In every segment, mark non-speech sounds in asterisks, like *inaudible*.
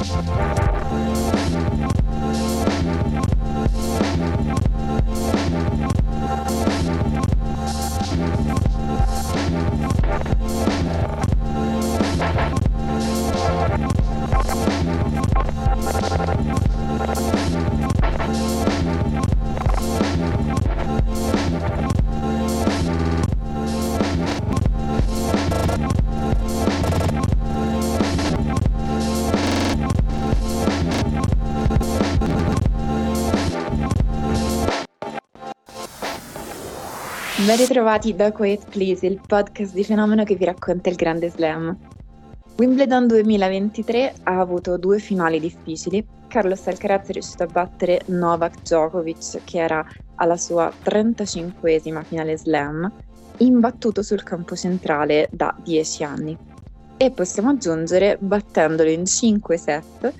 Música Ben ritrovati da Quiet Please, il podcast di fenomeno che vi racconta il grande slam. Wimbledon 2023 ha avuto due finali difficili. Carlos Alcaraz è riuscito a battere Novak Djokovic, che era alla sua 35esima finale slam, imbattuto sul campo centrale da 10 anni. E possiamo aggiungere battendolo in 5 set,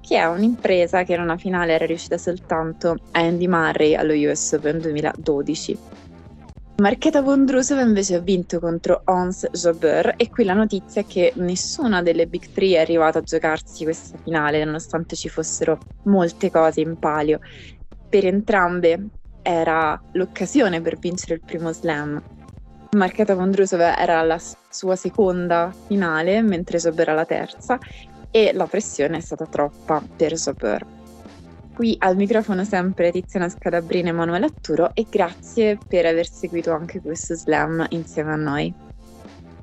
che è un'impresa che in una finale era riuscita soltanto a Andy Murray allo US Open 2012. Marchetta Vondrusova invece ha vinto contro Ons Jabeur e qui la notizia è che nessuna delle Big Three è arrivata a giocarsi questa finale nonostante ci fossero molte cose in palio. Per entrambe era l'occasione per vincere il primo slam. Marchetta Vondrusova era la sua seconda finale mentre Jabeur era la terza e la pressione è stata troppa per Jabeur. Qui al microfono sempre Tiziana Scalabrina e Emanuele Atturo e grazie per aver seguito anche questo slam insieme a noi.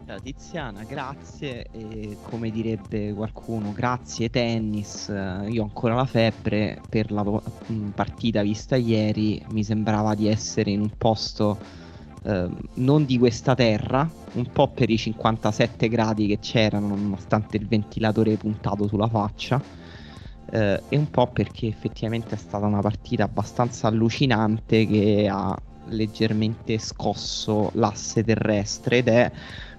Ciao Tiziana, grazie e come direbbe qualcuno, grazie tennis, io ho ancora la febbre per la partita vista ieri, mi sembrava di essere in un posto eh, non di questa terra, un po' per i 57 gradi che c'erano nonostante il ventilatore puntato sulla faccia eh, e un po' perché effettivamente è stata una partita abbastanza allucinante che ha leggermente scosso l'asse terrestre ed è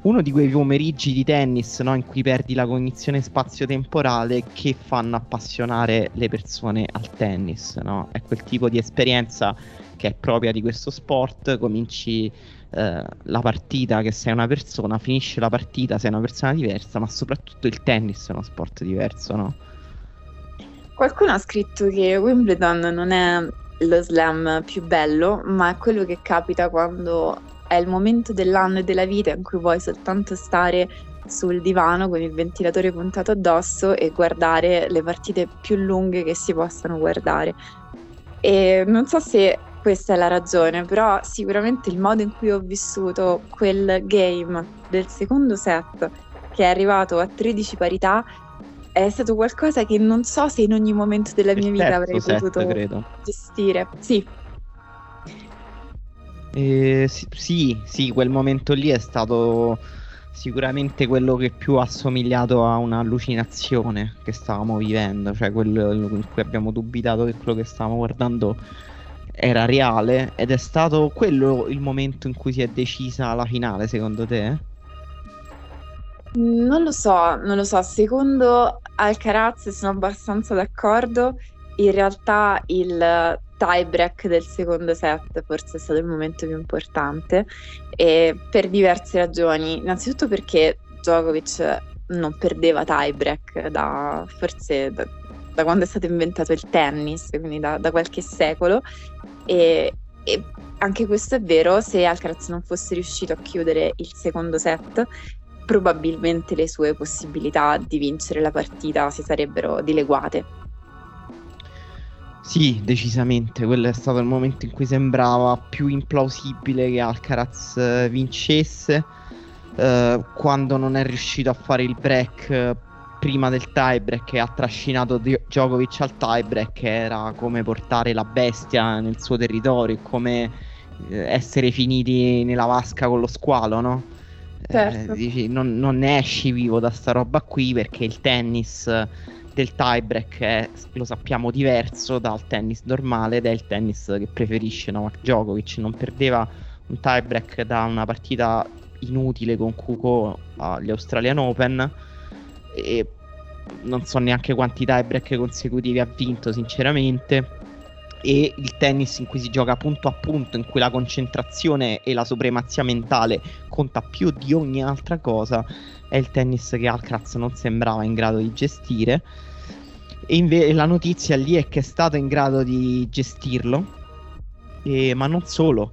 uno di quei pomeriggi di tennis no, in cui perdi la cognizione spazio-temporale che fanno appassionare le persone al tennis. No? È quel tipo di esperienza che è propria di questo sport, cominci eh, la partita che sei una persona, finisci la partita sei una persona diversa, ma soprattutto il tennis è uno sport diverso, no? Qualcuno ha scritto che Wimbledon non è lo slam più bello, ma è quello che capita quando è il momento dell'anno e della vita in cui vuoi soltanto stare sul divano con il ventilatore puntato addosso e guardare le partite più lunghe che si possano guardare. E non so se questa è la ragione, però sicuramente il modo in cui ho vissuto quel game del secondo set che è arrivato a 13 parità è stato qualcosa che non so se in ogni momento della mia vita avrei set, potuto credo. gestire. Sì. Eh, sì, sì, quel momento lì è stato sicuramente quello che più ha somigliato a un'allucinazione che stavamo vivendo, cioè quello in cui abbiamo dubitato che quello che stavamo guardando era reale ed è stato quello il momento in cui si è decisa la finale, secondo te? Non lo so, non lo so. Secondo Alcaraz sono abbastanza d'accordo. In realtà il tie break del secondo set forse è stato il momento più importante e per diverse ragioni. Innanzitutto perché Djokovic non perdeva tie break da forse da, da quando è stato inventato il tennis, quindi da, da qualche secolo. E, e anche questo è vero se Alcaraz non fosse riuscito a chiudere il secondo set probabilmente le sue possibilità di vincere la partita si sarebbero dileguate. Sì, decisamente, quello è stato il momento in cui sembrava più implausibile che Alcaraz eh, vincesse, eh, quando non è riuscito a fare il break eh, prima del tiebreak e ha trascinato Djokovic al tiebreak era come portare la bestia nel suo territorio, come eh, essere finiti nella vasca con lo squalo, no? Certo. Eh, dici, non, non, ne esci vivo da sta roba qui perché il tennis del tiebreak è, lo sappiamo, diverso dal tennis normale ed è il tennis che preferisce Novak Djokovic. Non perdeva un tiebreak da una partita inutile con Kuko agli Australian Open e non so neanche quanti tiebreak consecutivi ha vinto sinceramente e il tennis in cui si gioca punto a punto, in cui la concentrazione e la supremazia mentale conta più di ogni altra cosa, è il tennis che Alcaraz non sembrava in grado di gestire. E inve- la notizia lì è che è stato in grado di gestirlo, e, ma non solo,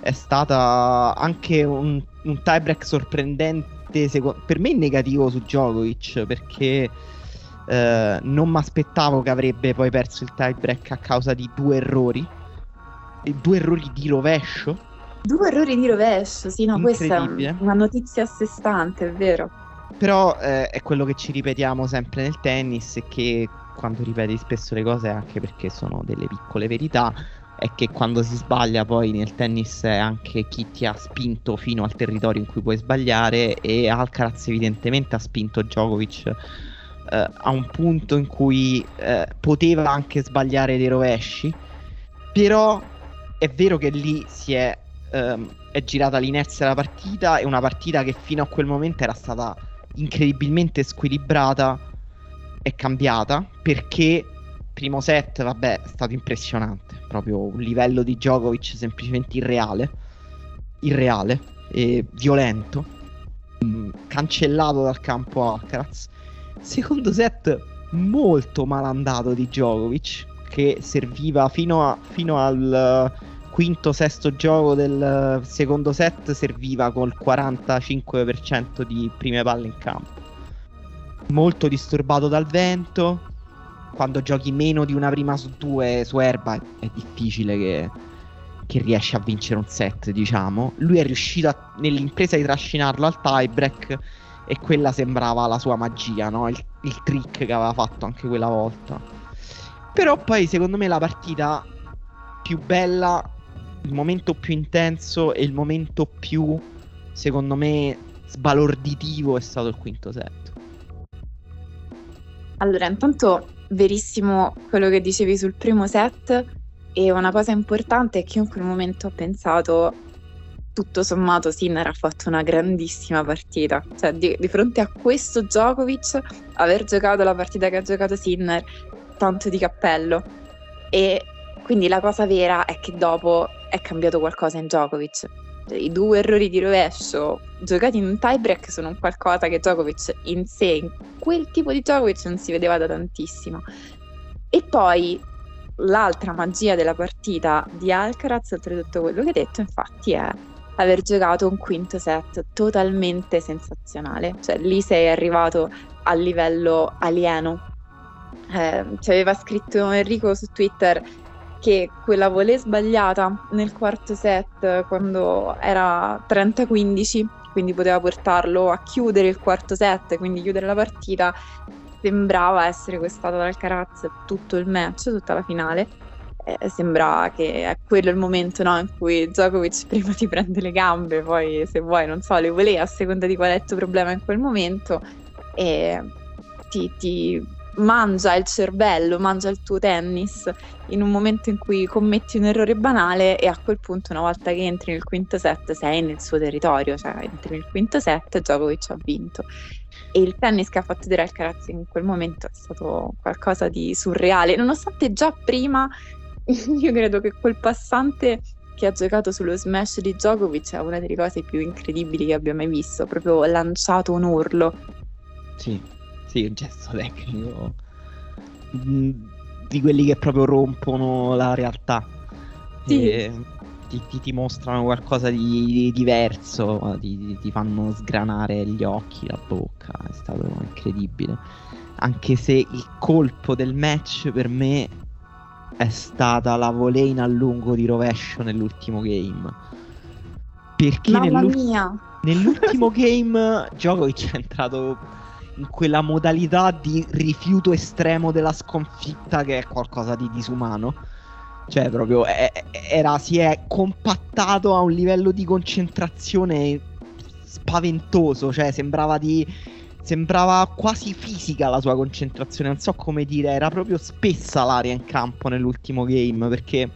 è stata anche un, un tiebreak sorprendente, seco- per me negativo su Djokovic, perché eh, non mi aspettavo che avrebbe poi perso il tiebreak a causa di due errori. Due errori di rovescio. Due errori di rovescio, sì, no, questa è una notizia a sé stante, è vero. Però eh, è quello che ci ripetiamo sempre nel tennis, che quando ripeti spesso le cose anche perché sono delle piccole verità, è che quando si sbaglia poi nel tennis è anche chi ti ha spinto fino al territorio in cui puoi sbagliare e Alcaraz evidentemente ha spinto Djokovic eh, a un punto in cui eh, poteva anche sbagliare dei rovesci, però è vero che lì si è, ehm, è girata l'inerzia della partita, è una partita che fino a quel momento era stata incredibilmente squilibrata e cambiata perché primo set, vabbè, è stato impressionante, proprio un livello di Djokovic semplicemente irreale, irreale e violento, mh, mm, cancellato dal campo Alcaraz Secondo set molto malandato di Djokovic che serviva fino, a, fino al quinto, sesto gioco del secondo set serviva col 45% di prime palle in campo. Molto disturbato dal vento. Quando giochi meno di una prima su due su erba è difficile che, che riesci a vincere un set, diciamo. Lui è riuscito a, nell'impresa di trascinarlo al tiebreak e quella sembrava la sua magia, no? il, il trick che aveva fatto anche quella volta. Però poi secondo me la partita più bella, il momento più intenso e il momento più, secondo me, sbalorditivo è stato il quinto set. Allora, intanto verissimo quello che dicevi sul primo set e una cosa importante è che io in quel momento ho pensato tutto sommato Sinner ha fatto una grandissima partita. Cioè, di, di, fronte a questo Djokovic, aver giocato la partita che ha giocato Sinner, tanto di cappello. E quindi la cosa vera è che dopo è cambiato qualcosa in Djokovic. I due errori di rovescio giocati in un tiebreak sono un qualcosa che Djokovic in sé, in quel tipo di Djokovic non si vedeva da tantissimo. E poi l'altra magia della partita di Alcaraz, oltre a tutto quello che hai detto, infatti è aver giocato un quinto set totalmente sensazionale. Cioè, lì sei arrivato al livello alieno. Eh, ci aveva scritto Enrico su Twitter che quella volée sbagliata nel quarto set quando era 30-15, quindi poteva portarlo a chiudere il quarto set, quindi chiudere la partita, sembrava essere questata dal Caraz tutto il match, tutta la finale eh, sembra che è quello il momento no, in cui Djokovic *laughs* prima ti prende le gambe, poi se vuoi, non so, le voleva a seconda di qual è il tuo problema in quel momento e ti, ti mangia il cervello, mangia il tuo tennis in un momento in cui commetti un errore banale e a quel punto una volta che entri nel quinto set sei nel suo territorio, cioè entri nel quinto set Djokovic ha vinto. E il tennis che ha fatto vedere Alcaraz in quel momento è stato qualcosa di surreale, nonostante già prima *laughs* io credo che quel passante che ha giocato sullo smash di Djokovic è una delle cose più incredibili che abbia mai visto, proprio lanciato un urlo. Sì, sì, un gesto tecnico mm, di quelli che proprio rompono la realtà. Sì. E... ti, ti, ti mostrano qualcosa di, di diverso, ti, ti, fanno sgranare gli occhi, la bocca, è stato incredibile. Anche se il colpo del match per me è stata la voleina a lungo di rovescio nell'ultimo game. Perché Mamma mia. nell'ultimo *laughs* game Djokovic è entrato in quella modalità di rifiuto estremo della sconfitta che è qualcosa di disumano. Cioè, proprio è, era, si è compattato a un livello di concentrazione spaventoso. Cioè, sembrava di. Sembrava quasi fisica la sua concentrazione. Non so come dire, era proprio spessa l'aria in campo nell'ultimo game. Perché.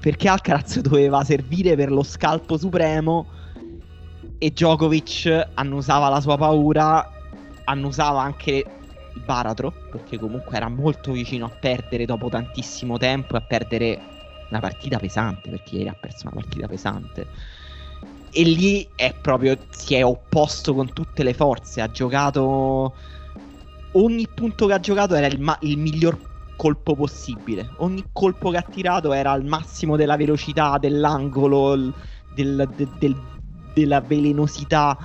Perché Alcaraz *laughs* doveva servire per lo scalpo supremo. E Djokovic annusava la sua paura annusava anche il baratro, perché comunque era molto vicino a perdere dopo tantissimo tempo e a perdere una partita pesante, perché ieri ha perso una partita pesante. E lì è proprio si è opposto con tutte le forze, ha giocato ogni punto che ha giocato era il, ma- il miglior colpo possibile. Ogni colpo che ha tirato era al massimo della velocità, dell'angolo, del, del, del, della velenosità.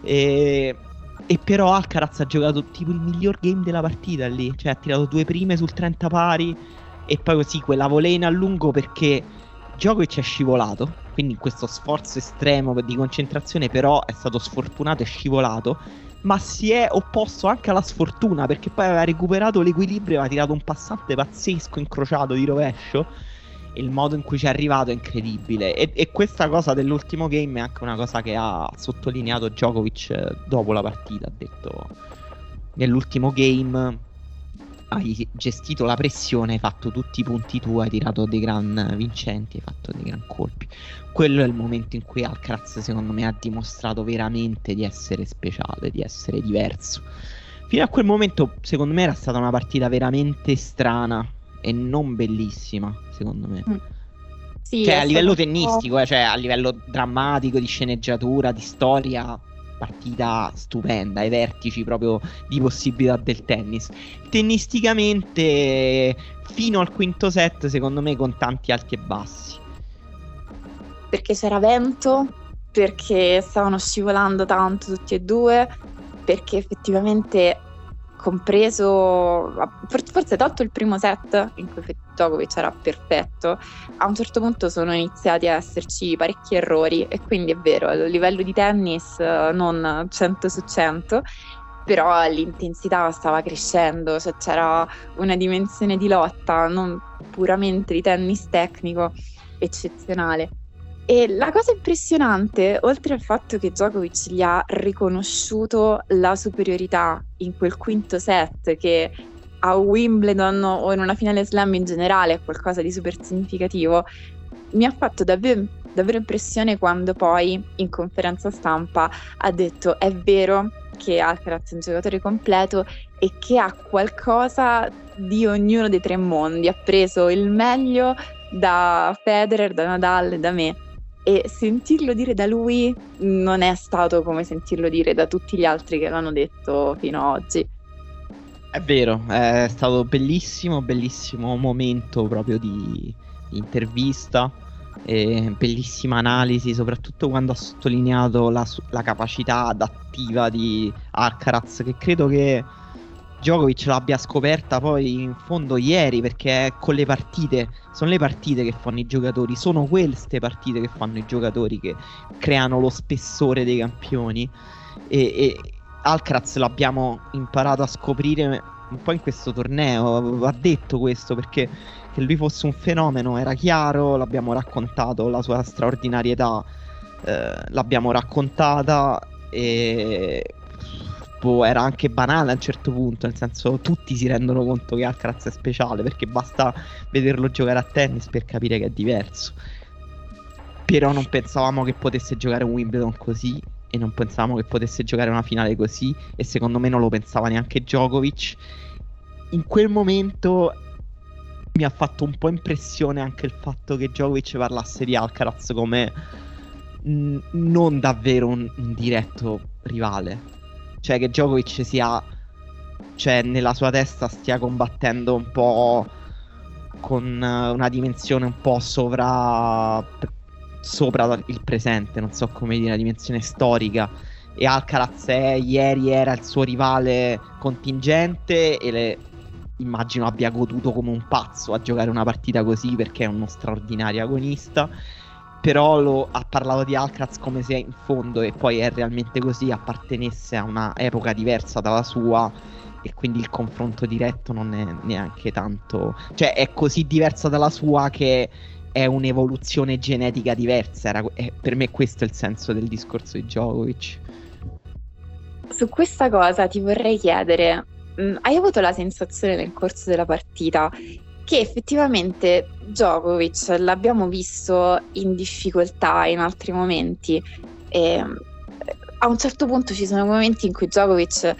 E e però Alcaraz ha giocato tipo il miglior game della partita lì. Cioè ha tirato due prime sul 30 pari. E poi così quella volena a lungo perché Djokovic è scivolato. Quindi in questo sforzo estremo di concentrazione però è stato sfortunato e scivolato. Ma si è opposto anche alla sfortuna perché poi aveva recuperato l'equilibrio e aveva tirato un passante pazzesco incrociato di rovescio il modo in cui ci è arrivato è incredibile. E, e, questa cosa dell'ultimo game è anche una cosa che ha sottolineato Djokovic eh, dopo la partita. Ha detto: Nell'ultimo game hai gestito la pressione, hai fatto tutti i punti tuoi, hai tirato dei gran vincenti, hai fatto dei gran colpi. Quello è il momento in cui Alcaraz, secondo me, ha dimostrato veramente di essere speciale, di essere diverso. Fino a quel momento, secondo me, era stata una partita veramente strana e non bellissima, secondo me. Mm. Sì, cioè, a livello tennistico, eh, cioè a livello drammatico, di sceneggiatura, di storia, partita stupenda, ai vertici proprio di possibilità del tennis. Tennisticamente, fino al quinto set, secondo me, con tanti alti e bassi. Perché c'era vento, perché stavano scivolando tanto tutti e due, perché effettivamente compreso, forse tolto il primo set in cui Djokovic era perfetto, a un certo punto sono iniziati a esserci parecchi errori e quindi è vero, a livello di tennis non 100 su 100, però l'intensità stava crescendo, cioè c'era una dimensione di lotta, non puramente di tennis tecnico, eccezionale. E la cosa impressionante, oltre al fatto che Djokovic gli ha riconosciuto la superiorità in quel quinto set, che a Wimbledon o in una finale slam in generale è qualcosa di super significativo, mi ha fatto davvero, davvero impressione quando poi in conferenza stampa ha detto è vero che Alcaraz è un giocatore completo e che ha qualcosa di ognuno dei tre mondi, ha preso il meglio da Federer, da Nadal e da me e sentirlo dire da lui non è stato come sentirlo dire da tutti gli altri che l'hanno detto fino ad oggi. È vero, è stato bellissimo, bellissimo momento proprio di, intervista, bellissima analisi, soprattutto quando ha sottolineato la, la capacità adattiva di Alcaraz, che credo che Djokovic l'abbia scoperta poi in fondo ieri perché con le partite sono le partite che fanno i giocatori sono queste partite che fanno i giocatori che creano lo spessore dei campioni. E, e Alcaraz l'abbiamo imparato a scoprire un po' in questo torneo ha detto questo perché che lui fosse un fenomeno era chiaro l'abbiamo raccontato la sua straordinarietà eh, l'abbiamo raccontata e boh, era anche banale a un certo punto, nel senso tutti si rendono conto che Alcaraz è speciale perché basta vederlo giocare a tennis per capire che è diverso. Però non pensavamo che potesse giocare un Wimbledon così e non pensavamo che potesse giocare una finale così e secondo me non lo pensava neanche Djokovic. In quel momento mi ha fatto un po' impressione anche il fatto che Djokovic parlasse di Alcaraz come n- non davvero un, un diretto rivale cioè che Djokovic sia cioè nella sua testa stia combattendo un po' con una dimensione un po' sovra sopra il presente, non so come dire, una dimensione storica. E Alcaraz è, ieri era il suo rivale contingente e le, immagino abbia goduto come un pazzo a giocare una partita così perché è uno straordinario agonista. Però lo, ha parlato di Alcaraz come se in fondo, e poi è realmente così, appartenesse a una epoca diversa dalla sua e quindi il confronto diretto non è neanche tanto... Cioè è così diversa dalla sua che è un'evoluzione genetica diversa. Era, è, per me questo è il senso del discorso di Djokovic. Su questa cosa ti vorrei chiedere, mm, hai avuto la sensazione nel corso della partita che effettivamente Djokovic l'abbiamo visto in difficoltà in altri momenti e a un certo punto ci sono momenti in cui Djokovic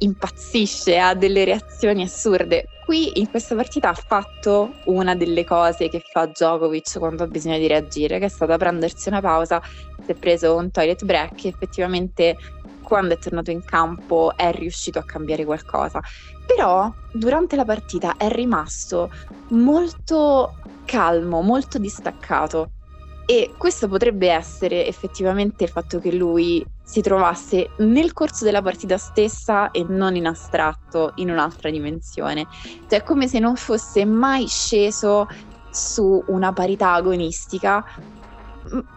impazzisce, ha delle reazioni assurde. Qui in questa partita ha fatto una delle cose che fa Djokovic quando ha bisogno di reagire, che è stata prendersi una pausa, si è preso un toilet break e effettivamente quando è tornato in campo è riuscito a cambiare qualcosa. Però durante la partita è rimasto molto calmo, molto distaccato. E questo potrebbe essere effettivamente il fatto che lui si trovasse nel corso della partita stessa e non in astratto, in un'altra dimensione. Cioè è come se non fosse mai sceso su una parità agonistica.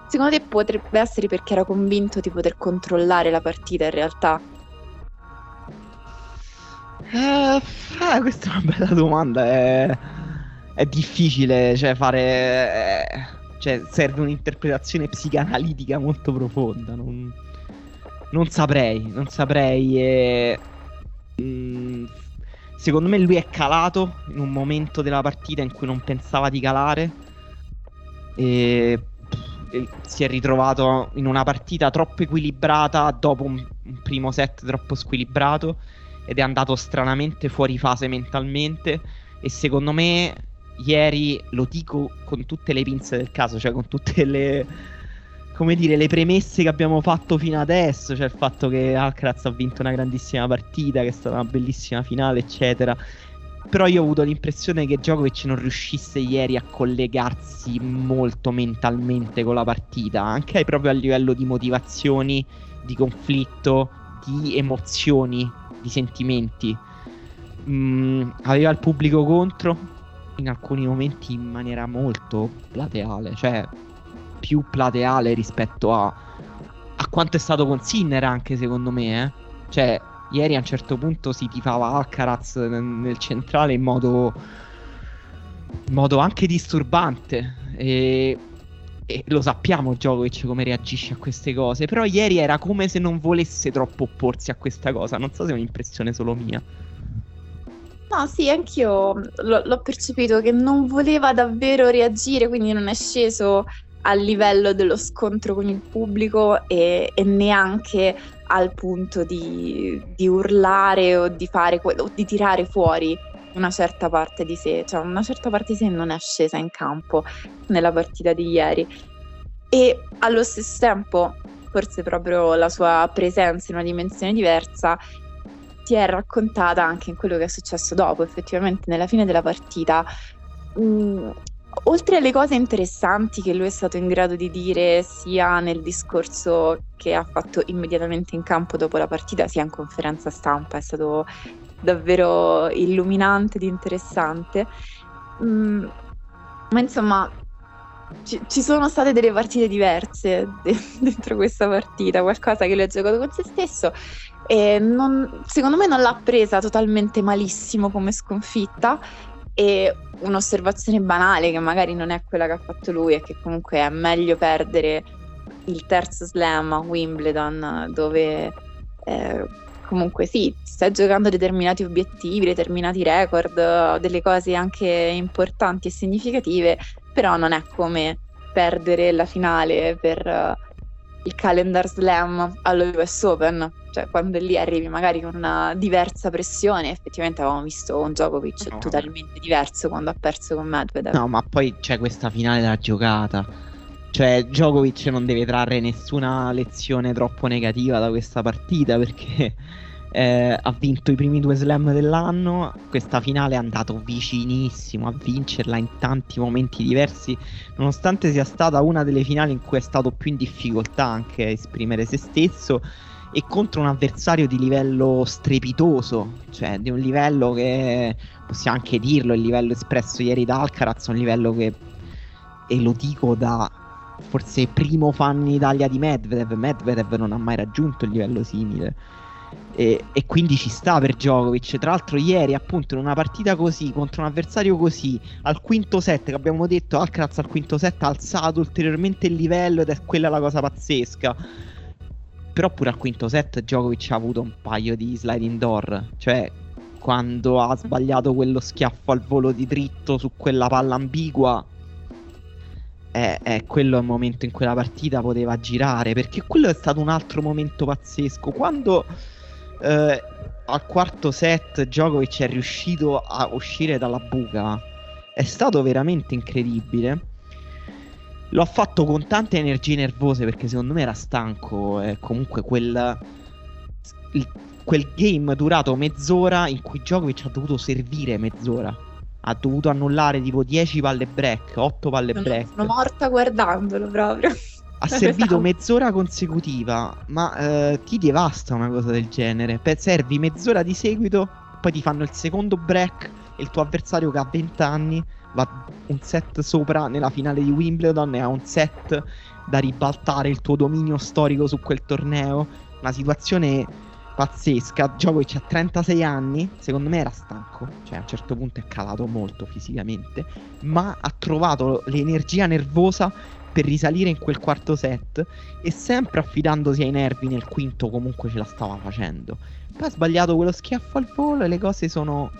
Secondo te potrebbe essere perché era convinto di poter controllare la partita in realtà? Eh, questa è una bella domanda. È, è difficile cioè, fare. Eh, cioè, serve un'interpretazione psicanalitica molto profonda. Non non saprei, non saprei. E... Mm, secondo me lui è calato in un momento della partita in cui non pensava di calare. E, si è ritrovato in una partita troppo equilibrata dopo un primo set troppo squilibrato ed è andato stranamente fuori fase mentalmente. E secondo me ieri lo dico con tutte le pinze del caso, cioè con tutte le come dire, le premesse che abbiamo fatto fino adesso, cioè il fatto che Alcaraz ha vinto una grandissima partita, che è stata una bellissima finale, eccetera. Però io ho avuto l'impressione che Djokovic non riuscisse ieri a collegarsi molto mentalmente con la partita, anche proprio a livello di motivazioni, di conflitto, di emozioni, di sentimenti. Mm, aveva il pubblico contro in alcuni momenti in maniera molto plateale, cioè più plateale rispetto a, a quanto è stato con Sinner anche secondo me. Eh? Cioè, ieri a un certo punto si tifava Alcaraz nel, nel centrale in modo, in modo anche disturbante. E, e lo sappiamo Djokovic come reagisce a queste cose. Però ieri era come se non volesse troppo opporsi a questa cosa. Non so se è un'impressione solo mia. No, sì, anch'io l- l'ho percepito che non voleva davvero reagire, quindi non è sceso a livello dello scontro con il pubblico e, e neanche al punto di, di, urlare o di, fare, o di tirare fuori una certa parte di sé, cioè una certa parte di sé non è scesa in campo nella partita di ieri. E allo stesso tempo forse proprio la sua presenza in una dimensione diversa si è raccontata anche in quello che è successo dopo, effettivamente nella fine della partita. Mh, mm, Oltre alle cose interessanti che lui è stato in grado di dire sia nel discorso che ha fatto immediatamente in campo dopo la partita, sia in conferenza stampa, è stato davvero illuminante ed interessante. Mm, ma insomma, ci, ci, sono state delle partite diverse de- *laughs* dentro questa partita, qualcosa che lui ha giocato con se stesso e non, secondo me non l'ha presa totalmente malissimo come sconfitta e un'osservazione banale che magari non è quella che ha fatto lui è che comunque è meglio perdere il terzo slam a Wimbledon dove eh, comunque sì, stai giocando determinati obiettivi, determinati record, delle cose anche importanti e significative, però non è come perdere la finale per uh, il calendar slam allo US Open cioè quando lì arrivi magari con una diversa pressione, effettivamente avevamo visto un Djokovic no. totalmente diverso quando ha perso con Medvedev. No, ma poi c'è questa finale della giocata. Cioè, Djokovic non deve trarre nessuna lezione troppo negativa da questa partita perché eh, ha vinto i primi due slam dell'anno, questa finale è andato vicinissimo a vincerla in tanti momenti diversi, nonostante sia stata una delle finali in cui è stato più in difficoltà anche a esprimere se stesso e contro un avversario di livello strepitoso, cioè di un livello che possiamo anche dirlo, il livello espresso ieri da Alcaraz, un livello che, e lo dico da forse primo fan in Italia di Medvedev, Medvedev non ha mai raggiunto il livello simile. E, e, quindi ci sta per Djokovic. Tra l'altro, ieri, appunto, in una partita così contro un avversario così, al quinto set, che abbiamo detto, Alcaraz al quinto set ha alzato ulteriormente il livello ed è quella la cosa pazzesca. Però pure al quinto set Djokovic ha avuto un paio di sliding door. Cioè, quando ha sbagliato quello schiaffo al volo di dritto su quella palla ambigua, è, è quello il momento in cui la partita poteva girare. Perché quello è stato un altro momento pazzesco. Quando eh, al quarto set Djokovic è riuscito a uscire dalla buca, è stato veramente incredibile. Lo ha fatto con tante energie nervose perché secondo me era stanco. E comunque quel, il, quel game durato mezz'ora in cui Djokovic ha dovuto servire mezz'ora. Ha dovuto annullare tipo 10 palle break, 8 palle break. Sono morta guardandolo proprio. Ha servito mezz'ora consecutiva, ma eh, ti devasta una cosa del genere. Pe- servi mezz'ora di seguito, poi ti fanno il secondo break e il tuo avversario che ha 20 anni va un set sopra nella finale di Wimbledon e ha un set da ribaltare il tuo dominio storico su quel torneo. Una situazione pazzesca. Djokovic ha 36 anni, secondo me era stanco, cioè a un certo punto è calato molto fisicamente, ma ha trovato l'energia nervosa per risalire in quel quarto set e sempre affidandosi ai nervi nel quinto comunque ce la stava facendo. Poi ha sbagliato quello schiaffo al volo e le cose sono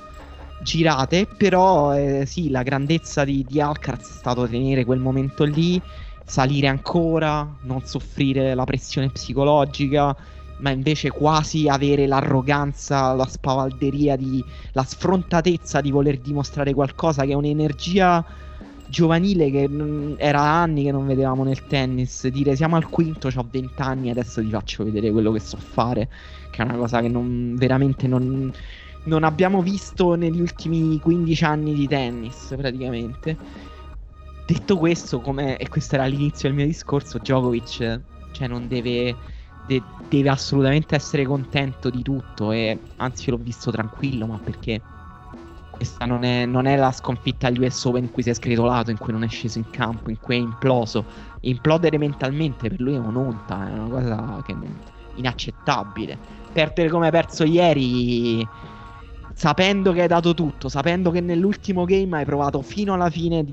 girate, però eh, sì, la grandezza di, di Alcaraz è stato tenere quel momento lì, salire ancora, non soffrire la pressione psicologica, ma invece quasi avere l'arroganza, la spavalderia, di, la sfrontatezza di voler dimostrare qualcosa che è un'energia giovanile che non, era anni che non vedevamo nel tennis. Dire siamo al quinto, ho 20 anni, adesso ti faccio vedere quello che so fare, che è una cosa che non, veramente non, non abbiamo visto negli ultimi 15 anni di tennis, praticamente. Detto questo, come, e questo era l'inizio del mio discorso, Djokovic cioè, non deve, de, deve assolutamente essere contento di tutto e anzi l'ho visto tranquillo, ma perché questa non è, non è, la sconfitta agli US Open in cui si è scritolato, in cui non è sceso in campo, in cui è imploso. Implodere mentalmente per lui è un'onta, è una cosa che inaccettabile. Perdere come hai perso ieri, sapendo che hai dato tutto, sapendo che nell'ultimo game hai provato fino alla fine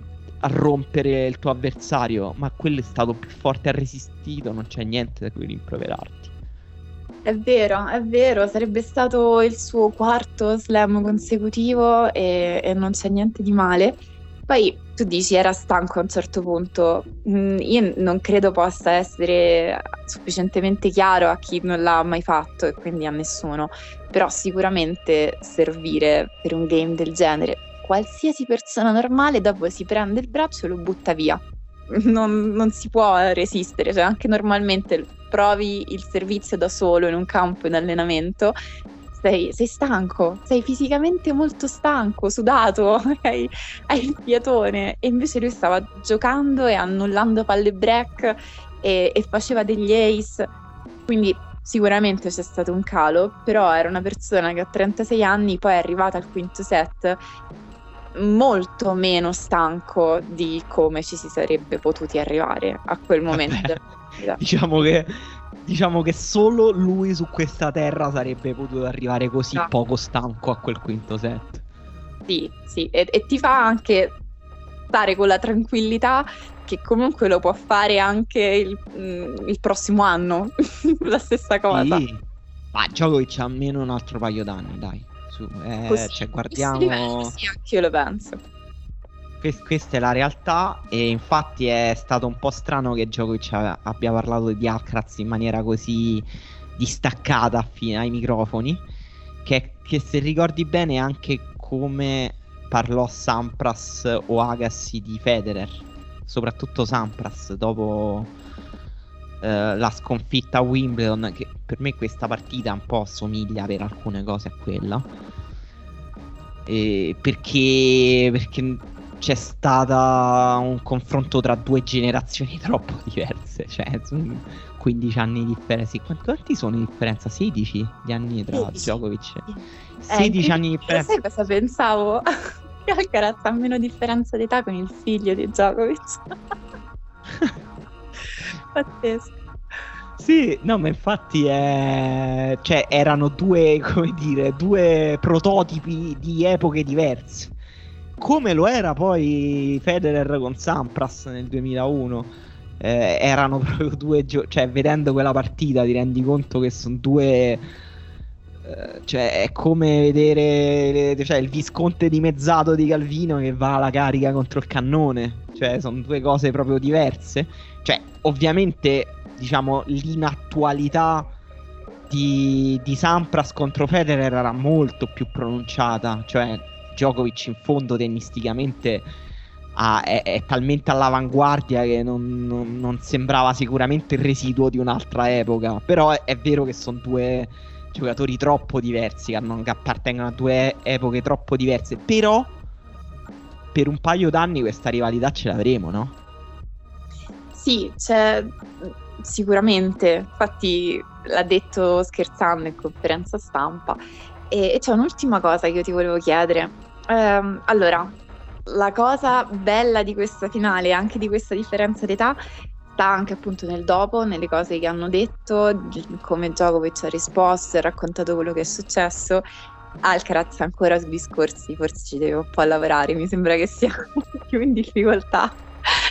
a rompere il tuo avversario, ma quello è stato più forte, ha resistito, non c'è niente da cui rimproverarti. È vero, è vero, sarebbe stato il suo quarto slam consecutivo e, e non c'è niente di male. Poi tu dici era stanco a un certo punto, mm, io non credo possa essere sufficientemente chiaro a chi non l'ha mai fatto e quindi a nessuno, però sicuramente servire per un game del genere, qualsiasi persona normale dopo si prende il braccio e lo butta via. Non, non si può resistere, cioè anche normalmente provi il servizio da solo in un campo in allenamento, sei, sei stanco, sei fisicamente molto stanco, sudato, *laughs* hai, hai, il fiatone. E invece lui stava giocando e annullando palle break e, e faceva degli ace, quindi sicuramente c'è stato un calo, però era una persona che a 36 anni poi è arrivata al quinto set molto meno stanco di come ci si sarebbe potuti arrivare a quel momento. *laughs* diciamo che diciamo che solo lui su questa terra sarebbe potuto arrivare così no. poco stanco a quel quinto set. Sì, sì, e, e, ti fa anche stare con la tranquillità che comunque lo può fare anche il, mm, il prossimo anno, *laughs* la stessa cosa. Sì, ma Djokovic ha almeno un altro paio d'anni, dai. Su, eh, cioè, guardiamo... Sì, anche io lo penso questa è la realtà e infatti è stato un po' strano che Djokovic abbia parlato di Alcaraz in maniera così distaccata ai microfoni che, che se ricordi bene anche come parlò Sampras o Agassi di Federer soprattutto Sampras dopo eh, la sconfitta a Wimbledon, che per me questa partita un po' assomiglia per alcune cose a quella. E perché, perché c'è stato un confronto tra due generazioni *laughs* troppo diverse, cioè 15 anni di differenza. Quanti sono di differenza? 16 di anni tra 16. Djokovic? 16 eh, anni di differenza. Sai cosa pensavo? *laughs* Che Alcaraz ha meno differenza d'età con il figlio di Djokovic. *laughs* Pazzesco. Sì, no, ma infatti è... cioè, erano due, come dire, due prototipi di epoche diverse. Come lo era poi Federer con Sampras nel 2001. Eh, erano *laughs* proprio due gio- cioè vedendo quella partita ti rendi conto che sono due eh, cioè è come vedere cioè, il visconte dimezzato di Calvino che va alla carica contro il cannone cioè sono due cose proprio diverse cioè ovviamente diciamo, l'inattualità di, di Sampras contro Federer era molto più pronunciata. Cioè, Djokovic in fondo tennisticamente ha, è, è, talmente all'avanguardia che non, non, non, sembrava sicuramente il residuo di un'altra epoca. Però è, è vero che sono due giocatori troppo diversi, che, non, che appartengono a due epoche troppo diverse. Però per un paio d'anni questa rivalità ce l'avremo, no? Sì, c'è sicuramente, infatti l'ha detto scherzando in conferenza stampa. E, e c'è un'ultima cosa che io ti volevo chiedere. Um, allora, la cosa bella di questa finale, anche di questa differenza d'età, sta anche appunto nel dopo, nelle cose che hanno detto, come Djokovic ha risposto e raccontato quello che è successo. Alcaraz ancora su discorsi, forse ci deve un po' lavorare, mi sembra che sia *laughs* più in difficoltà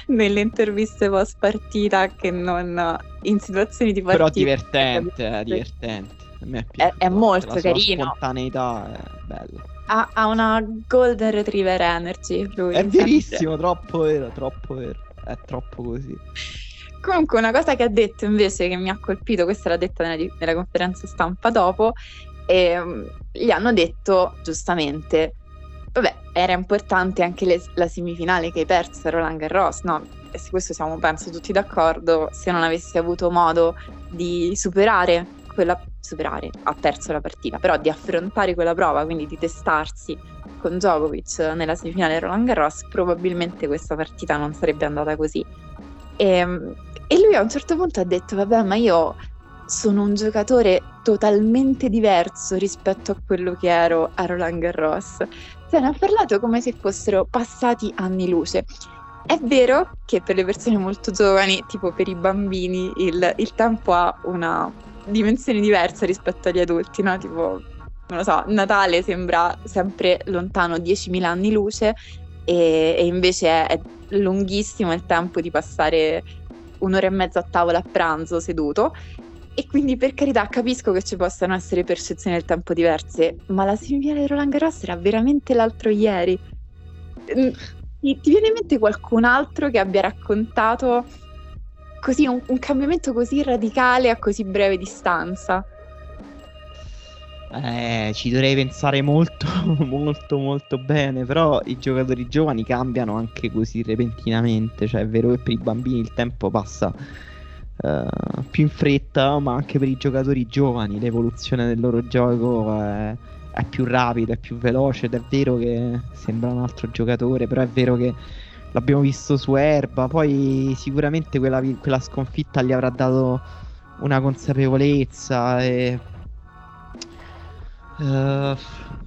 nelle interviste post partita che non in situazioni di partita. Però divertente, è divertente. È, è, è molto la carino. La spontaneità è bella. Ha, ha, una golden retriever energy. Lui, è verissimo, troppo vero, troppo vero. È troppo così. Comunque, una cosa che ha detto invece che mi ha colpito, questa l'ha detta nella, nella conferenza stampa dopo, e, um, gli hanno detto giustamente Vabbè, era importante anche le, la semifinale che hai perso a Roland Garros, no? E su questo siamo, penso, tutti d'accordo. Se non avessi avuto modo di superare quella... superare, ha perso la partita, però di affrontare quella prova, quindi di testarsi con Djokovic nella semifinale Roland Garros, probabilmente questa partita non sarebbe andata così. E, ehm, e lui a un certo punto ha detto, vabbè, ma io sono un giocatore totalmente diverso rispetto a quello che ero a Roland Garros. Se ne ha parlato come se fossero passati anni luce. È vero che per le persone molto giovani, tipo per i bambini, il, il tempo ha una dimensione diversa rispetto agli adulti, no? Tipo, non lo so, Natale sembra sempre lontano 10.000 anni luce e, e invece è, è lunghissimo il tempo di passare un'ora e mezza a tavola a pranzo seduto e quindi per carità capisco che ci possano essere percezioni del tempo diverse, ma la semifinale di Roland Garros era veramente l'altro ieri. Ti, viene in mente qualcun altro che abbia raccontato così un, un cambiamento così radicale a così breve distanza? Eh, ci dovrei pensare molto, *laughs* molto, molto bene. Però i giocatori giovani cambiano anche così repentinamente. Cioè, è vero che per i bambini il tempo passa uh, più in fretta, ma anche per i giocatori giovani l'evoluzione del loro gioco è, è più rapida, è più veloce ed è vero che sembra un altro giocatore, però è vero che l'abbiamo visto su Erba, poi sicuramente quella, quella sconfitta gli avrà dato una consapevolezza e uh, ha,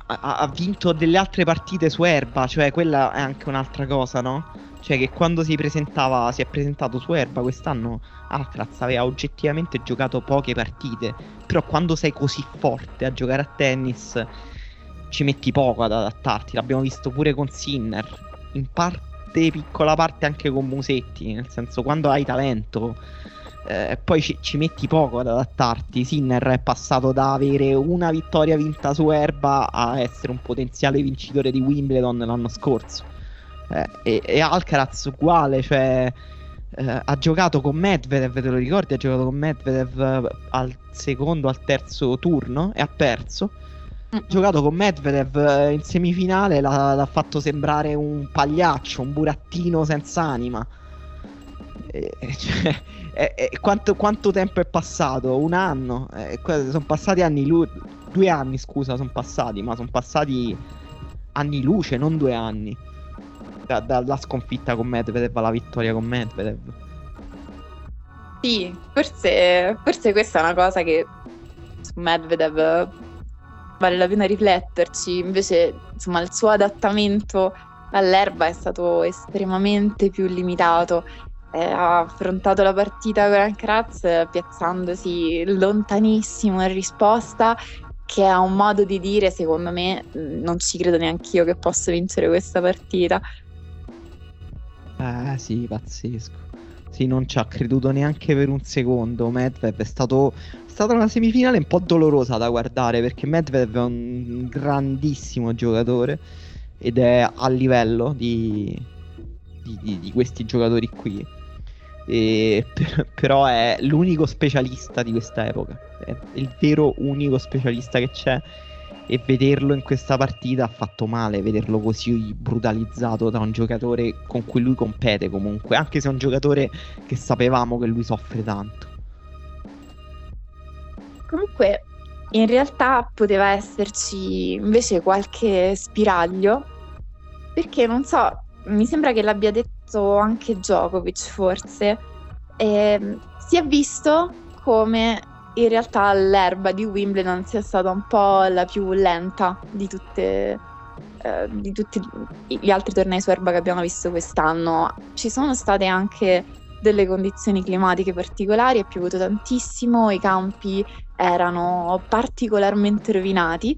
ha, vinto delle altre partite su Erba, cioè quella è anche un'altra cosa, no? Cioè che quando si presentava, si è presentato su Erba quest'anno Alcaraz aveva oggettivamente giocato poche partite, però quando sei così forte a giocare a tennis ci metti poco ad adattarti, l'abbiamo visto pure con Sinner, in parte, piccola parte anche con Musetti, nel senso quando hai talento eh, poi ci, ci, metti poco ad adattarti. Sinner è passato da avere una vittoria vinta su Erba a essere un potenziale vincitore di Wimbledon l'anno scorso. Eh, e, e, Alcaraz uguale, cioè eh, ha giocato con Medvedev, te lo ricordi? Ha giocato con Medvedev eh, al secondo, al terzo turno e ha perso. Giocato con Medvedev eh, in semifinale, l'ha, l'ha, fatto sembrare un pagliaccio, un burattino senza anima. E, cioè, e, e quanto, quanto, tempo è passato? Un anno? Eh, sono passati anni lu- due anni, scusa, sono passati, ma sono passati anni luce, non due anni. Da, dalla sconfitta con Medvedev alla vittoria con Medvedev. Sì, forse, forse questa è una cosa che su Medvedev vale la pena rifletterci. Invece, insomma, il suo adattamento all'erba è stato estremamente più limitato. Eh, ha affrontato la partita con Alcaraz piazzandosi lontanissimo in risposta che ha un modo di dire, secondo me, non ci credo neanche io che possa vincere questa partita. Eh sì, pazzesco. Sì, non ci ha creduto neanche per un secondo. Medvedev è stato è stata una semifinale un po' dolorosa da guardare perché Medvedev è un grandissimo giocatore ed è a livello di, di, di, di questi giocatori qui. E, per, però è l'unico specialista di questa epoca. È il vero unico specialista che c'è. E vederlo in questa partita ha fatto male, vederlo così brutalizzato da un giocatore con cui lui compete comunque, anche se è un giocatore che sapevamo che lui soffre tanto. Comunque, in realtà poteva esserci invece qualche spiraglio, perché non so, mi sembra che l'abbia detto anche Djokovic forse. Eh, si è visto come in realtà l'erba di Wimbledon sia stata un po' la più lenta di tutte eh, di tutti gli altri tornei su erba che abbiamo visto quest'anno. Ci sono state anche delle condizioni climatiche particolari, è piovuto tantissimo, i campi erano particolarmente rovinati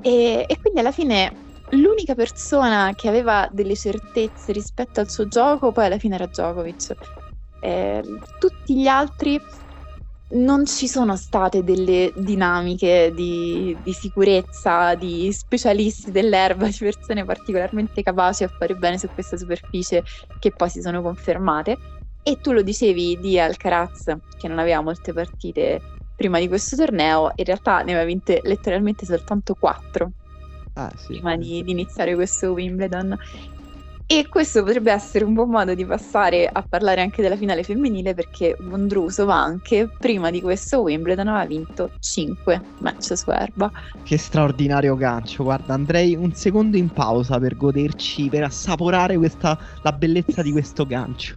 e, e quindi alla fine l'unica persona che aveva delle certezze rispetto al suo gioco poi alla fine era Djokovic. Eh, tutti gli altri non ci sono state delle dinamiche di, di, sicurezza, di specialisti dell'erba, di persone particolarmente capaci a fare bene su questa superficie che poi si sono confermate. E tu lo dicevi di Alcaraz, che non aveva molte partite prima di questo torneo, in realtà ne aveva vinte letteralmente soltanto quattro ah, sì. prima di, di iniziare questo Wimbledon. E questo potrebbe essere un buon modo di passare a parlare anche della finale femminile perché Vondrusova anche prima di questo Wimbledon aveva vinto 5 match su erba. Che straordinario gancio, guarda andrei un secondo in pausa per goderci, per assaporare questa, la bellezza di questo gancio.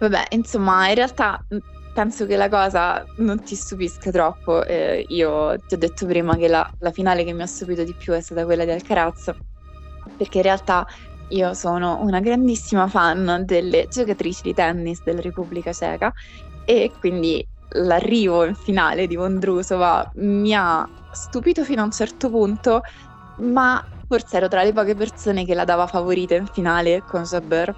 Vabbè, insomma, in realtà penso che la cosa non ti stupisca troppo. Eh, io ti ho detto prima che la, la, finale che mi ha stupito di più è stata quella di Alcaraz, perché in realtà io sono una grandissima fan delle giocatrici di tennis della Repubblica Ceca e quindi l'arrivo in finale di Vondrusova mi ha stupito fino a un certo punto, ma forse ero tra le poche persone che la dava favorita in finale con Jabber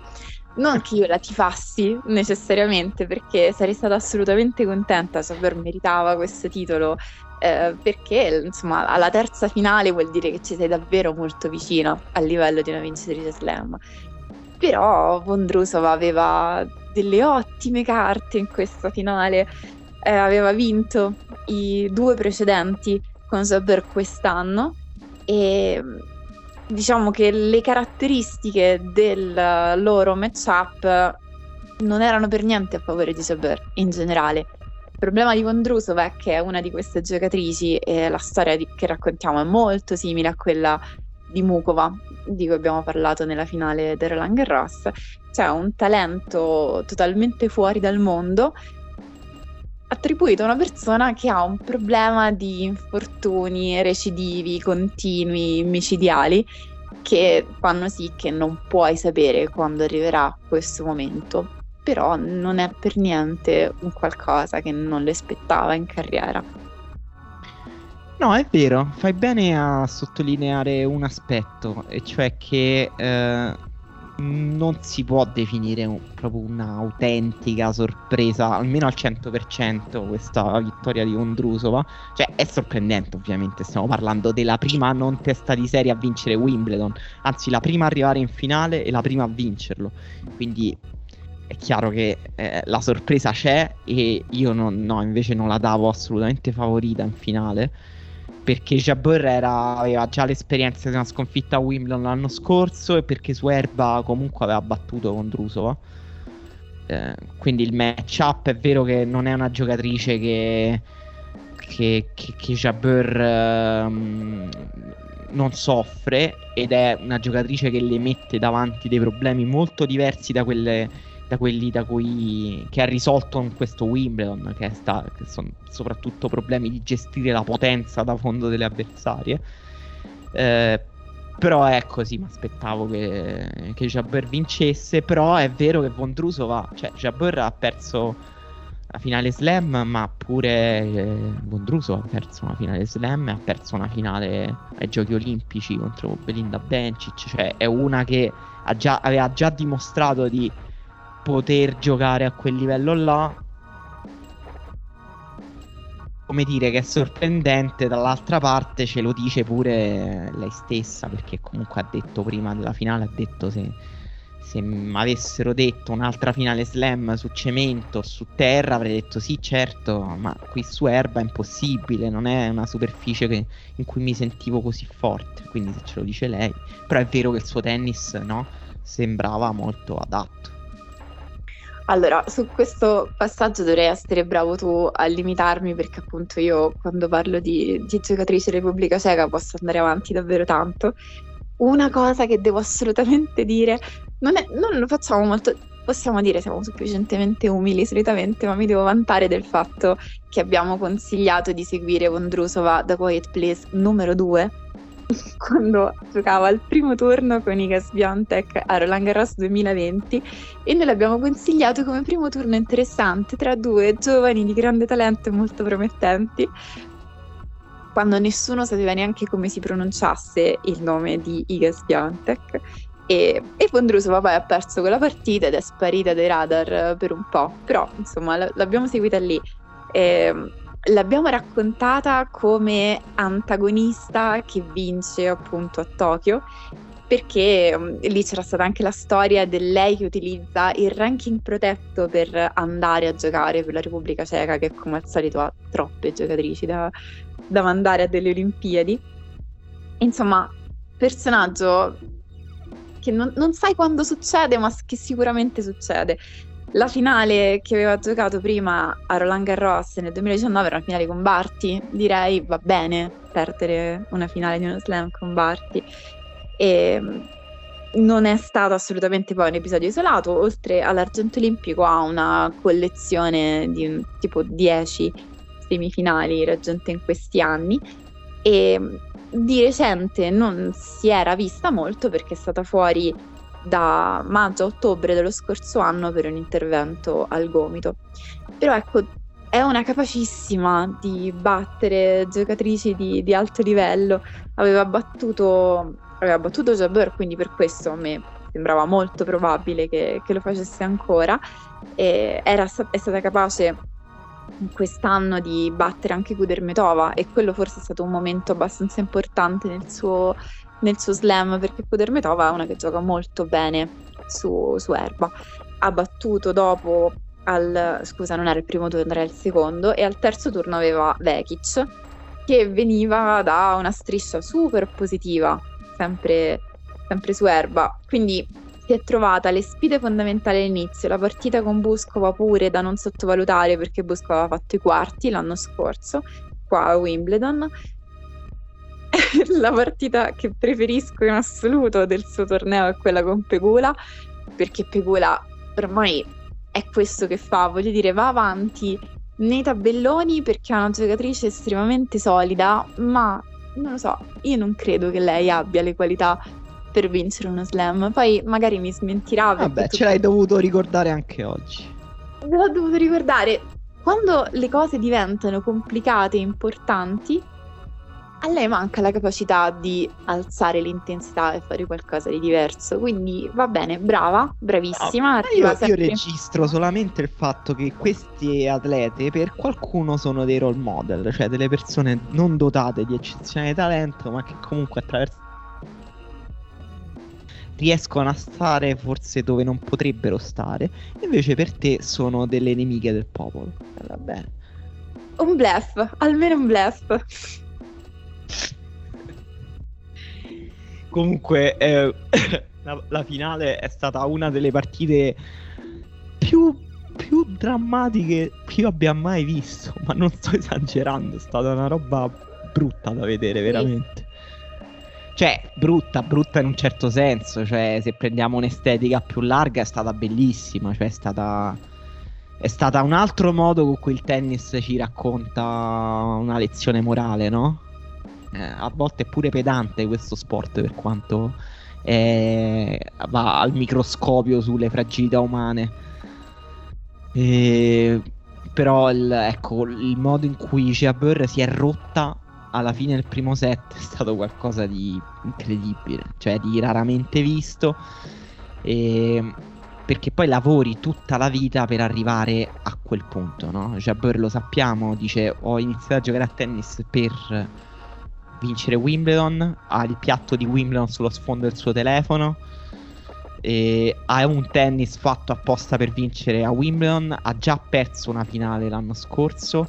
non che io la tifassi necessariamente perché sarei stata assolutamente contenta se aver meritava questo titolo eh, perché insomma alla terza finale vuol dire che ci sei davvero molto vicino al livello di una vincitrice slam. Però Vondrusova aveva delle ottime carte in questa finale eh, aveva vinto i due precedenti con Jabber quest'anno e diciamo che le caratteristiche del loro matchup non erano per niente a favore di Saber in generale. problema di Vondrusova è che è una di queste giocatrici e la storia di, che raccontiamo è molto simile a quella di Mukova, di cui abbiamo parlato nella finale del Roland Garros. C'è un talento totalmente fuori dal mondo attribuito a una persona che ha un problema di infortuni recidivi, continui, micidiali, che fanno sì che non puoi sapere quando arriverà questo momento però non è per niente un qualcosa che non le spettava in carriera. No, è vero, fai bene a sottolineare un aspetto, e cioè che eh, non si può definire un, proprio un'autentica sorpresa, almeno al 100% questa vittoria di Ondrusova. Cioè, è sorprendente, ovviamente, stiamo parlando della prima non testa di serie a vincere Wimbledon, anzi la prima a arrivare in finale e la prima a vincerlo. Quindi è chiaro che eh, la sorpresa c'è e io non, no, invece non la davo assolutamente favorita in finale perché Jabber era, aveva già l'esperienza di una sconfitta a Wimbledon l'anno scorso e perché su Erba comunque aveva battuto con Drusova eh, quindi il match up è vero che non è una giocatrice che che, che, che Jabber ehm, non soffre ed è una giocatrice che le mette davanti dei problemi molto diversi da quelle da quelli da cui che ha risolto in questo Wimbledon, che, sta, che sono soprattutto problemi di gestire la potenza da fondo delle avversarie. Eh, però è così, mi aspettavo che, che Jabber vincesse. Però è vero che Vondrusova, cioè Jabber ha perso la finale slam, ma pure eh, Vondrusova ha perso una finale slam e ha perso una finale ai giochi olimpici contro Belinda Bencic. Cioè è una che già, aveva già dimostrato di poter giocare a quel livello là. Come dire che è sorprendente, dall'altra parte ce lo dice pure lei stessa, perché comunque ha detto prima della finale, ha detto se, se mi avessero detto un'altra finale slam su cemento o su terra avrei detto sì certo, ma qui su erba è impossibile, non è una superficie che, in cui mi sentivo così forte, quindi se ce lo dice lei, però è vero che il suo tennis no, sembrava molto adatto. Allora, su questo passaggio dovrei essere bravo tu a limitarmi perché appunto io quando parlo di, di giocatrice Repubblica Ceca posso andare avanti davvero tanto. Una cosa che devo assolutamente dire, non, è, non lo facciamo molto, possiamo dire siamo sufficientemente umili solitamente, ma mi devo vantare del fatto che abbiamo consigliato di seguire Vondrusova da Quiet Place numero 2 *laughs* quando giocava al primo turno con Iga Swiatek a Roland Garros 2020 e noi l'abbiamo consigliato come primo turno interessante tra due giovani di grande talento e molto promettenti quando nessuno sapeva neanche come si pronunciasse il nome di Iga Swiatek e, e Vondrusova poi ha perso quella partita ed è sparita dai radar per un po' però insomma l- l'abbiamo seguita lì. E, ehm, l'abbiamo raccontata come antagonista che vince appunto a Tokyo perché um, lì c'era stata anche la storia di lei che utilizza il ranking protetto per andare a giocare per la Repubblica Ceca che come al solito ha troppe giocatrici da, da mandare a delle Olimpiadi. Insomma personaggio che non, non sai quando succede ma che sicuramente succede la finale che aveva giocato prima a Roland Garros nel 2019 era una finale con Barty, direi va bene perdere una finale di uno slam con Barty. E mm, non è stato assolutamente poi un episodio isolato, oltre all'argento olimpico ha una collezione di tipo 10 semifinali raggiunte in questi anni e mm, di recente non si era vista molto perché è stata fuori da maggio a ottobre dello scorso anno per un intervento al gomito. Però ecco, è una capacissima di battere giocatrici di, di alto livello. Aveva battuto, aveva battuto Jabber, quindi per questo a me sembrava molto probabile che, che lo facesse ancora. Era, è stata capace quest'anno di battere anche Kudermetova e quello forse è stato un momento abbastanza importante nel suo nel suo slam perché Kudermetova è una che gioca molto bene su, su erba. Ha battuto dopo al, scusa, non era il primo turno, era il secondo, e al terzo turno aveva Vekic, che veniva da una striscia super positiva, sempre, sempre su erba. Quindi si è trovata le sfide fondamentali all'inizio, la partita con Buscova pure da non sottovalutare perché Buscova aveva fatto i quarti l'anno scorso qua a Wimbledon. *laughs* la partita che preferisco in assoluto del suo torneo è quella con Pegula perché Pegula ormai è questo che fa, voglio dire, va avanti nei tabelloni perché è una giocatrice estremamente solida, ma non lo so, io non credo che lei abbia le qualità per vincere uno slam. Poi magari mi smentirà. Vabbè, ce l'hai dovuto ricordare anche oggi. Me l'ho dovuto ricordare. Quando le cose diventano complicate e importanti, a lei manca la capacità di alzare l'intensità e fare qualcosa di diverso. Quindi va bene, brava, bravissima. No, io, sempre... io, registro solamente il fatto che questi atlete per qualcuno sono dei role model, cioè delle persone non dotate di eccezionale talento, ma che comunque attraverso riescono a stare forse dove non potrebbero stare, invece per te sono delle nemiche del popolo. Va bene. Un blef, almeno un blef. Comunque, eh, *coughs* la, la, finale è stata una delle partite più, più drammatiche che io abbia mai visto. *laughs* Ma non sto esagerando, è stata una roba brutta da vedere, veramente. Cioè, brutta, brutta in un certo senso. Cioè, se prendiamo un'estetica più larga, è stata bellissima. Cioè, è stata. È stata un altro modo con cui il tennis ci racconta una lezione morale, no? Eh, a volte è pure pedante questo sport per quanto è... va al microscopio sulle fragilità umane. E... Però il, ecco, il modo in cui Jabber si è rotta alla fine del primo set è stato qualcosa di incredibile, cioè di raramente visto. E perché poi lavori tutta la vita per arrivare a quel punto, no? Jabber lo sappiamo, dice ho iniziato a giocare a tennis per vincere Wimbledon, ha il piatto di Wimbledon sullo sfondo del suo telefono, ha un tennis fatto apposta per vincere a Wimbledon, ha già perso una finale l'anno scorso.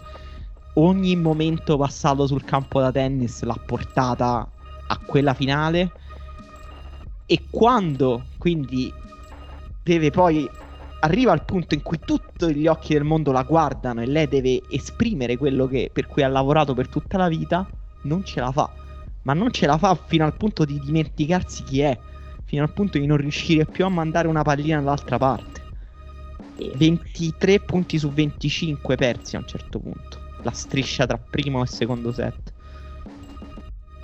Ogni momento passato sul campo da tennis l'ha portata a quella finale. E quando quindi deve poi arriva al punto in cui tutti gli occhi del mondo la guardano e lei deve esprimere quello che, per cui ha lavorato per tutta la vita, non ce la fa. Ma non ce la fa fino al punto di dimenticarsi chi è, fino al punto di non riuscire più a mandare una pallina dall'altra parte. 23 punti su 25 persi a un certo punto la striscia tra primo e secondo set.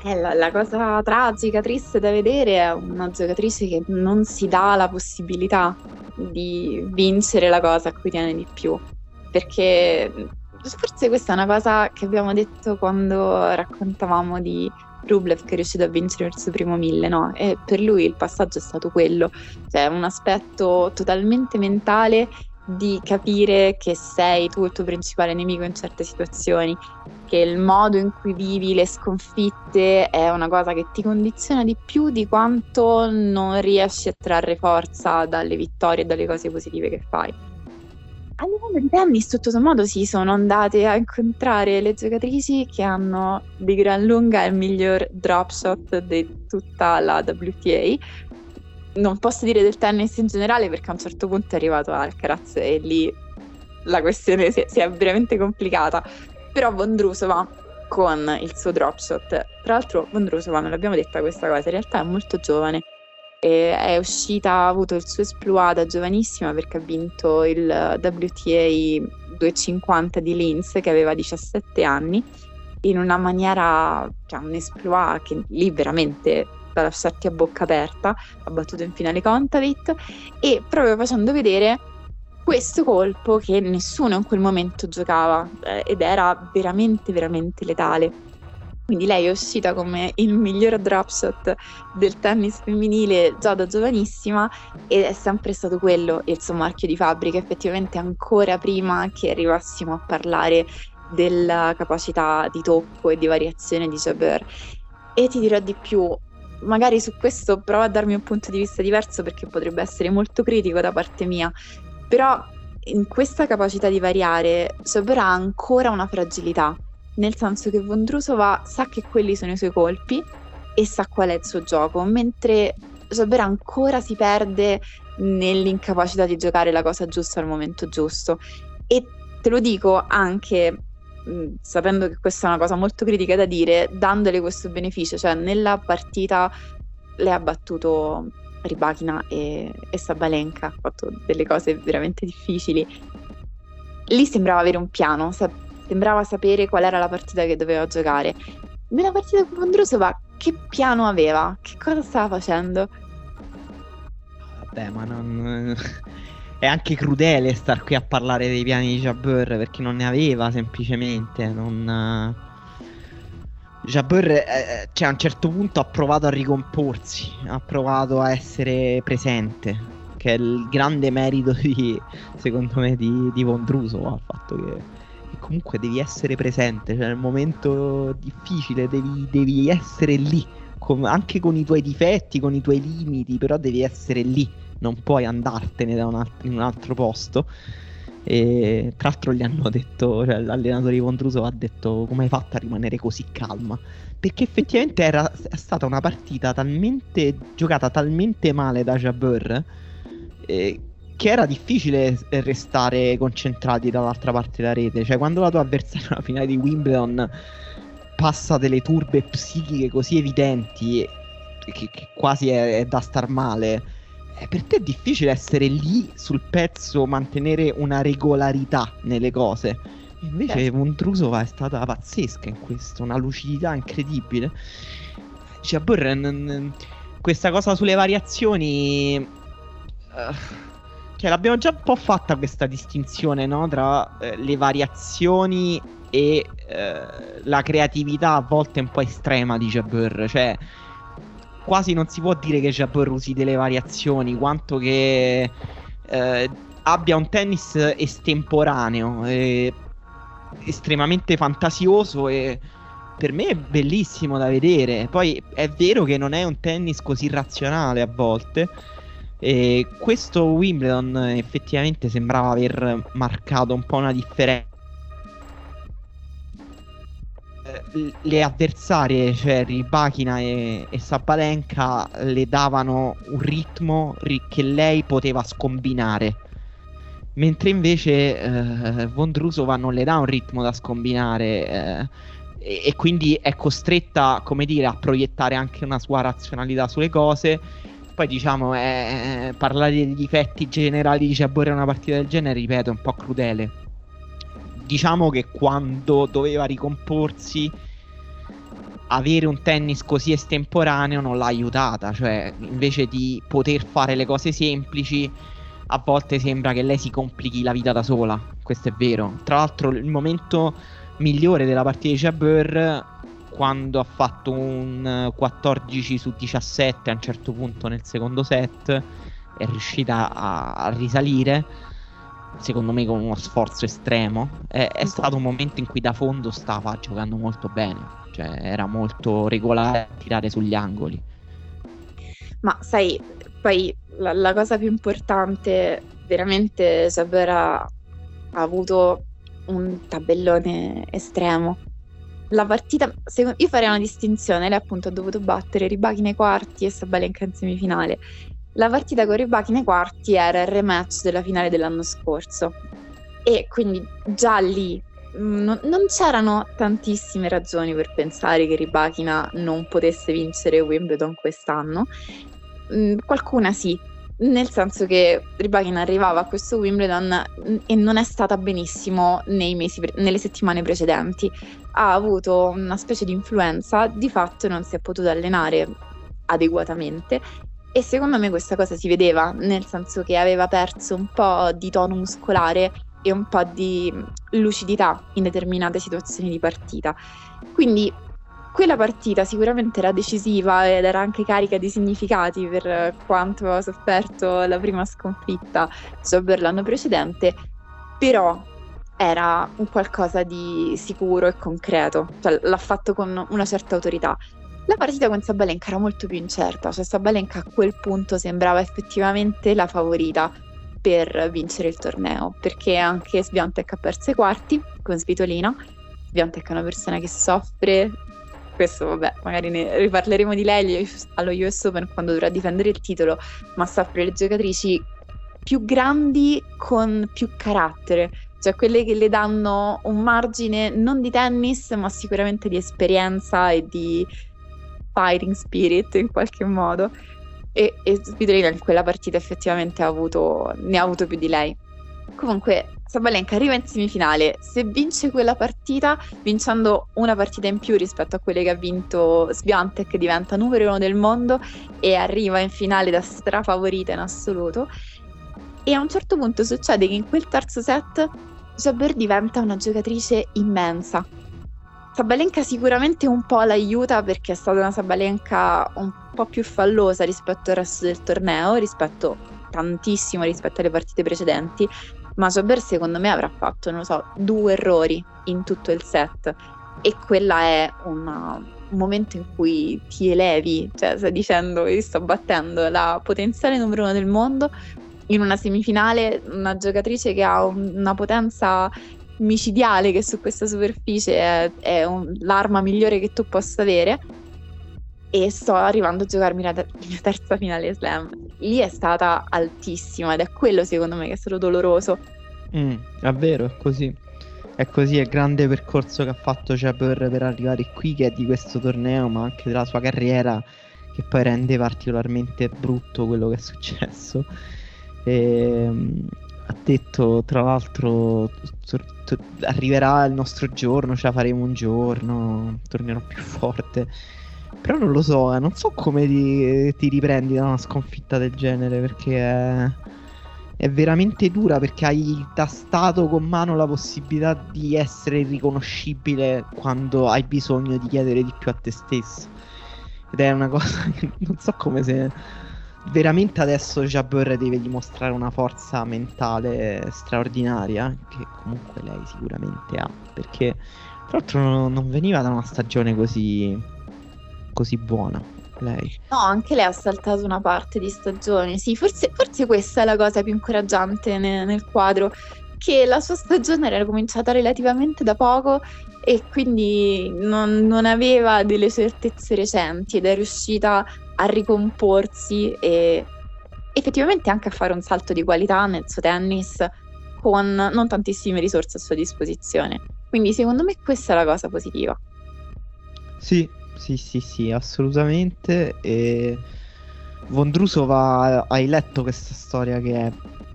Eh, la, la, cosa tragica, triste da vedere è una giocatrice che non si dà la possibilità di vincere la cosa a cui tiene di più. Perché forse questa è una cosa che abbiamo detto quando raccontavamo di Rublev che è riuscito a vincere il suo primo mille, no? E per lui il passaggio è stato quello, cioè un aspetto totalmente mentale di capire che sei tu il tuo principale nemico in certe situazioni, che il modo in cui vivi le sconfitte è una cosa che ti condiziona di più di quanto non riesci a trarre forza dalle vittorie e dalle cose positive che fai. A livello di tennis, tutto sommato, si sono andate a incontrare le giocatrici che hanno di gran lunga il miglior drop shot di tutta la WTA, non posso dire del tennis in generale perché a un certo punto è arrivato Alcaraz e lì la questione si è, si è veramente complicata. Però Vondrusova con il suo drop shot, tra l'altro Vondrusova, non l'abbiamo detta questa cosa, in realtà è molto giovane. E è uscita, ha avuto il suo esploit da giovanissima perché ha vinto il WTA 250 di Linz che aveva 17 anni in una maniera, cioè un esploit che lì veramente da lasciarti a bocca aperta, ha battuto in finale Contavit e proprio facendo vedere questo colpo che nessuno in quel momento giocava eh, ed era veramente veramente letale. Quindi lei è uscita come il miglior drop shot del tennis femminile già da giovanissima ed è sempre stato quello il suo marchio di fabbrica, effettivamente ancora prima che arrivassimo a parlare della capacità di tocco e di variazione di Jabber. E ti dirò di più, magari su questo provo a darmi un punto di vista diverso perché potrebbe essere molto critico da parte mia, però in questa capacità di variare Sober ha ancora una fragilità, nel senso che Vondrusova sa che quelli sono i suoi colpi e sa qual è il suo gioco, mentre Jabber ancora si perde nell'incapacità di giocare la cosa giusta al momento giusto. E te lo dico anche mh, sapendo che questa è una cosa molto critica da dire, dandole questo beneficio, cioè nella partita le ha battuto Ribachina e, e Sabalenka, ha fatto delle cose veramente difficili. Lì sembrava avere un piano, sembrava sapere qual era la partita che doveva giocare. Nella partita con Vondrusova che piano aveva? Che cosa stava facendo? Vabbè, ma non... È anche crudele star qui a parlare dei piani di Jabber perché non ne aveva semplicemente. Non... Jabber, eh, cioè, a un certo punto ha provato a ricomporsi, ha provato a essere presente. Che è il grande merito di, secondo me, di, di Vondruso. Il fatto che, comunque devi essere presente. Cioè, nel momento difficile devi, devi essere lì. Com- anche con i tuoi difetti, con i tuoi limiti, però devi essere lì non puoi andartene da un alt- in un altro posto. E tra l'altro gli hanno detto, cioè l'allenatore di Vondruso ha detto come hai fatto a rimanere così calma? Perché effettivamente era stata una partita talmente giocata talmente male da Jabber eh, che era difficile restare concentrati dall'altra parte della rete. Cioè quando la tua avversaria *laughs* alla finale di Wimbledon passa delle turbe psichiche così evidenti che, che quasi è, è da star male eh, per te è difficile essere lì sul pezzo, mantenere una regolarità nelle cose. Invece certo. Montrusova è stata pazzesca in questo, una lucidità incredibile. Cioè, Burren, questa cosa sulle variazioni... Uh, cioè, l'abbiamo già un po' fatta questa distinzione, no? Tra uh, le variazioni e uh, la creatività a volte un po' estrema di Jabber. Cioè, quasi non si può dire che Jabber usi delle variazioni, quanto che eh, abbia un tennis estemporaneo, eh, estremamente fantasioso e per me è bellissimo da vedere. Poi è vero che non è un tennis così razionale a volte. E questo Wimbledon effettivamente sembrava aver marcato un po' una differenza le avversarie, cioè Ribachina e, e Sabalenka, le davano un ritmo che lei poteva scombinare. Mentre invece eh, Vondrusova non le dà un ritmo da scombinare eh, e, e, quindi è costretta, come dire, a proiettare anche una sua razionalità sulle cose. Poi diciamo, eh, parlare dei difetti generali di Ciabore in una partita del genere, ripeto, è un po' crudele. Diciamo che quando doveva ricomporsi avere un tennis così estemporaneo non l'ha aiutata, cioè invece di poter fare le cose semplici a volte sembra che lei si complichi la vita da sola, questo è vero. Tra l'altro il momento migliore della partita di Jabber quando ha fatto un 14 su 17 a un certo punto nel secondo set è riuscita a, a risalire secondo me con uno sforzo estremo. È, è stato un momento in cui da fondo stava giocando molto bene, cioè era molto regolare a tirare sugli angoli. Ma sai, poi la, la cosa più importante, veramente Sabera ha avuto un tabellone estremo. La partita, io farei una distinzione, lei appunto ha dovuto battere Ribaki nei quarti e Sabalenka in semifinale. La partita con Ribaki nei quarti era il rematch della finale dell'anno scorso e quindi già lì mm, non, non c'erano tantissime ragioni per pensare che Ribachina non potesse vincere Wimbledon quest'anno. Mm, qualcuna sì, nel senso che Ribachina arrivava a questo Wimbledon e non è stata benissimo pre- nelle settimane precedenti. Ha avuto una specie di influenza, di fatto non si è potuta allenare adeguatamente e secondo me questa cosa si vedeva, nel senso che aveva perso un po' di tono muscolare e un po' di lucidità in determinate situazioni di partita. Quindi quella partita sicuramente era decisiva ed era anche carica di significati per quanto aveva sofferto la prima sconfitta Jobber l'anno precedente, però era un qualcosa di sicuro e concreto, cioè l'ha fatto con una certa autorità. La partita con Sabalenka era molto più incerta, cioè Sabalenka a quel punto sembrava effettivamente la favorita per vincere il torneo, perché anche Sviantek ha perso i quarti con Svitolina. Sviantek è una persona che soffre questo vabbè, magari ne riparleremo di lei allo US Open quando dovrà difendere il titolo, ma soffre le giocatrici più grandi con più carattere, cioè quelle che le danno un margine non di tennis, ma sicuramente di esperienza e di fighting spirit in qualche modo. E, e Svitolina in quella partita effettivamente ha avuto, ne ha avuto più di lei. Comunque, Sabalenka arriva in semifinale. Se vince quella partita, vincendo una partita in più rispetto a quelle che ha vinto Sviantek, diventa numero uno del mondo e arriva in finale da strafavorita in assoluto. E a un certo punto succede che in quel terzo set Jabber diventa una giocatrice immensa. Sabalenka sicuramente un po' l'aiuta perché è stata una Sabalenka un po' più fallosa rispetto al resto del torneo, rispetto tantissimo rispetto alle partite precedenti, ma Jabber secondo me avrà fatto, non lo so, due errori in tutto il set e quella è una, un momento in cui ti elevi, cioè stai dicendo io sto battendo la potenziale numero uno del mondo in una semifinale, una giocatrice che ha un, una potenza micidiale che su questa superficie è, è un, l'arma migliore che tu possa avere e sto arrivando a giocarmi la, ter- la terza finale slam. Lì è stata altissima ed è quello secondo me che è stato doloroso. Mm, è vero, è così. È così, è il grande percorso che ha fatto Jabber per arrivare qui, che è di questo torneo, ma anche della sua carriera, che poi rende particolarmente brutto quello che è successo. E, ehm, ha detto, tra l'altro, tor- tor- arriverà il nostro giorno, ce la faremo un giorno, tornerò più forte. Però non lo so, eh, non so come ti, ti, riprendi da una sconfitta del genere perché è, è, veramente dura perché hai tastato con mano la possibilità di essere riconoscibile quando hai bisogno di chiedere di più a te stesso. Ed è una cosa *laughs* che non so come se veramente adesso Jabber deve dimostrare una forza mentale straordinaria che comunque lei sicuramente ha perché tra l'altro non veniva da una stagione così così buona lei. No, anche lei ha saltato una parte di stagione. Sì, forse, forse questa è la cosa più incoraggiante nel, nel quadro, che la sua stagione era cominciata relativamente da poco e quindi non, non, aveva delle certezze recenti ed è riuscita a ricomporsi e effettivamente anche a fare un salto di qualità nel suo tennis con non tantissime risorse a sua disposizione. Quindi secondo me questa è la cosa positiva. Sì, sì, sì, sì, assolutamente. E Vondrusova, hai letto questa storia che è...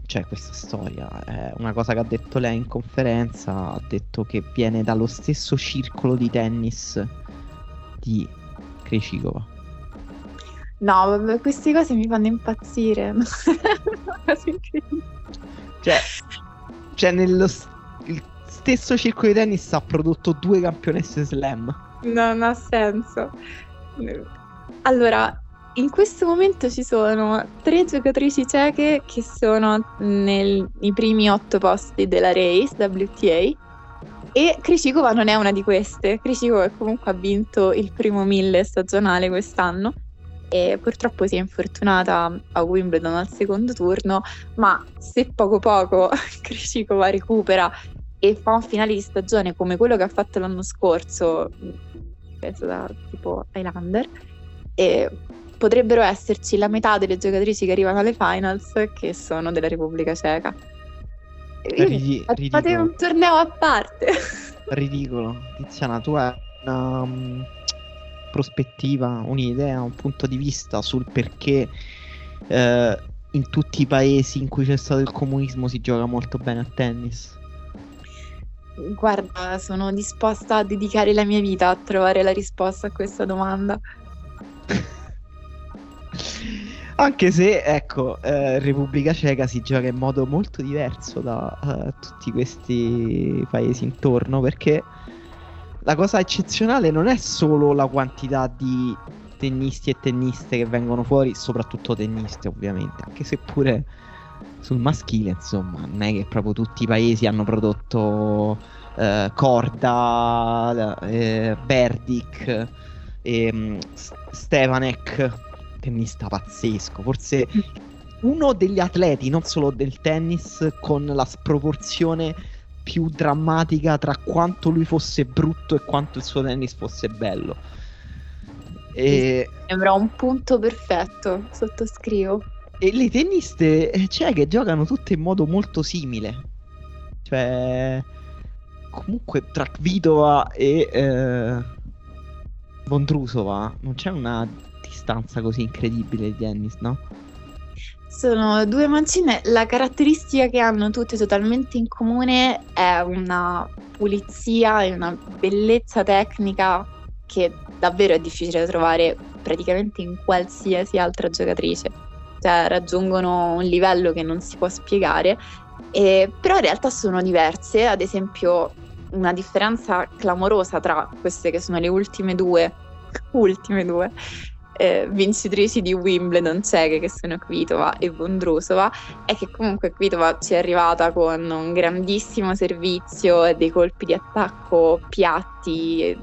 Cioè, questa storia è una cosa che ha detto lei in conferenza. Ha detto che viene dallo stesso circolo di tennis di Krejcikova. No, vabbè, queste cose mi fanno impazzire. *laughs* cioè, cioè, nello st- stesso circolo di tennis ha prodotto due campionesse slam. Non ha senso. Allora, in questo momento ci sono tre giocatrici ceche che sono nei primi otto posti della race WTA e Krishikova non è una di queste. Krishikova comunque ha vinto il primo mille stagionale quest'anno e purtroppo si è infortunata a Wimbledon al secondo turno, ma se poco poco *laughs* Krishikova recupera e fa un finale di stagione come quello che ha fatto l'anno scorso, penso da tipo Highlander, e potrebbero esserci la metà delle giocatrici che arrivano alle finals che sono della Repubblica Ceca. Ridi- fate un torneo a parte. *laughs* Ridicolo. Tiziana, tu hai una um, prospettiva, un'idea, un punto di vista sul perché eh, in tutti i paesi in cui c'è stato il comunismo si gioca molto bene a tennis? Guarda, sono disposta a dedicare la mia vita a trovare la risposta a questa domanda. Anche se, ecco, eh, Repubblica Ceca si gioca in modo molto diverso da uh, tutti questi paesi intorno, perché la cosa eccezionale non è solo la quantità di tennisti e tenniste che vengono fuori, soprattutto tenniste ovviamente, anche se pure sul maschile, insomma, non è che proprio tutti i paesi hanno prodotto eh, Corda, eh, Berdic, eh, Stevanek, tennista pazzesco, forse uno degli atleti, non solo del tennis, con la sproporzione più drammatica tra quanto lui fosse brutto e quanto il suo tennis fosse bello. E, Sembra un punto perfetto, sottoscrivo. E le tenniste eh, c'è che giocano tutte in modo molto simile. Cioè, comunque tra Kvitova e eh, Vondrusova non c'è una distanza così incredibile di tennis, no? Sono due mancine, la caratteristica che hanno tutte totalmente in comune è una pulizia e una bellezza tecnica che davvero è difficile trovare praticamente in qualsiasi altra giocatrice. Cioè, raggiungono un livello che non si può spiegare, e- però in realtà sono diverse. Ad esempio, una differenza clamorosa tra queste che sono le ultime due, *laughs* ultime due, eh, vincitrici di Wimbledon ceche che sono Kvitova e Vondrusova è che comunque Kvitova ci è arrivata con un grandissimo servizio e dei colpi di attacco piatti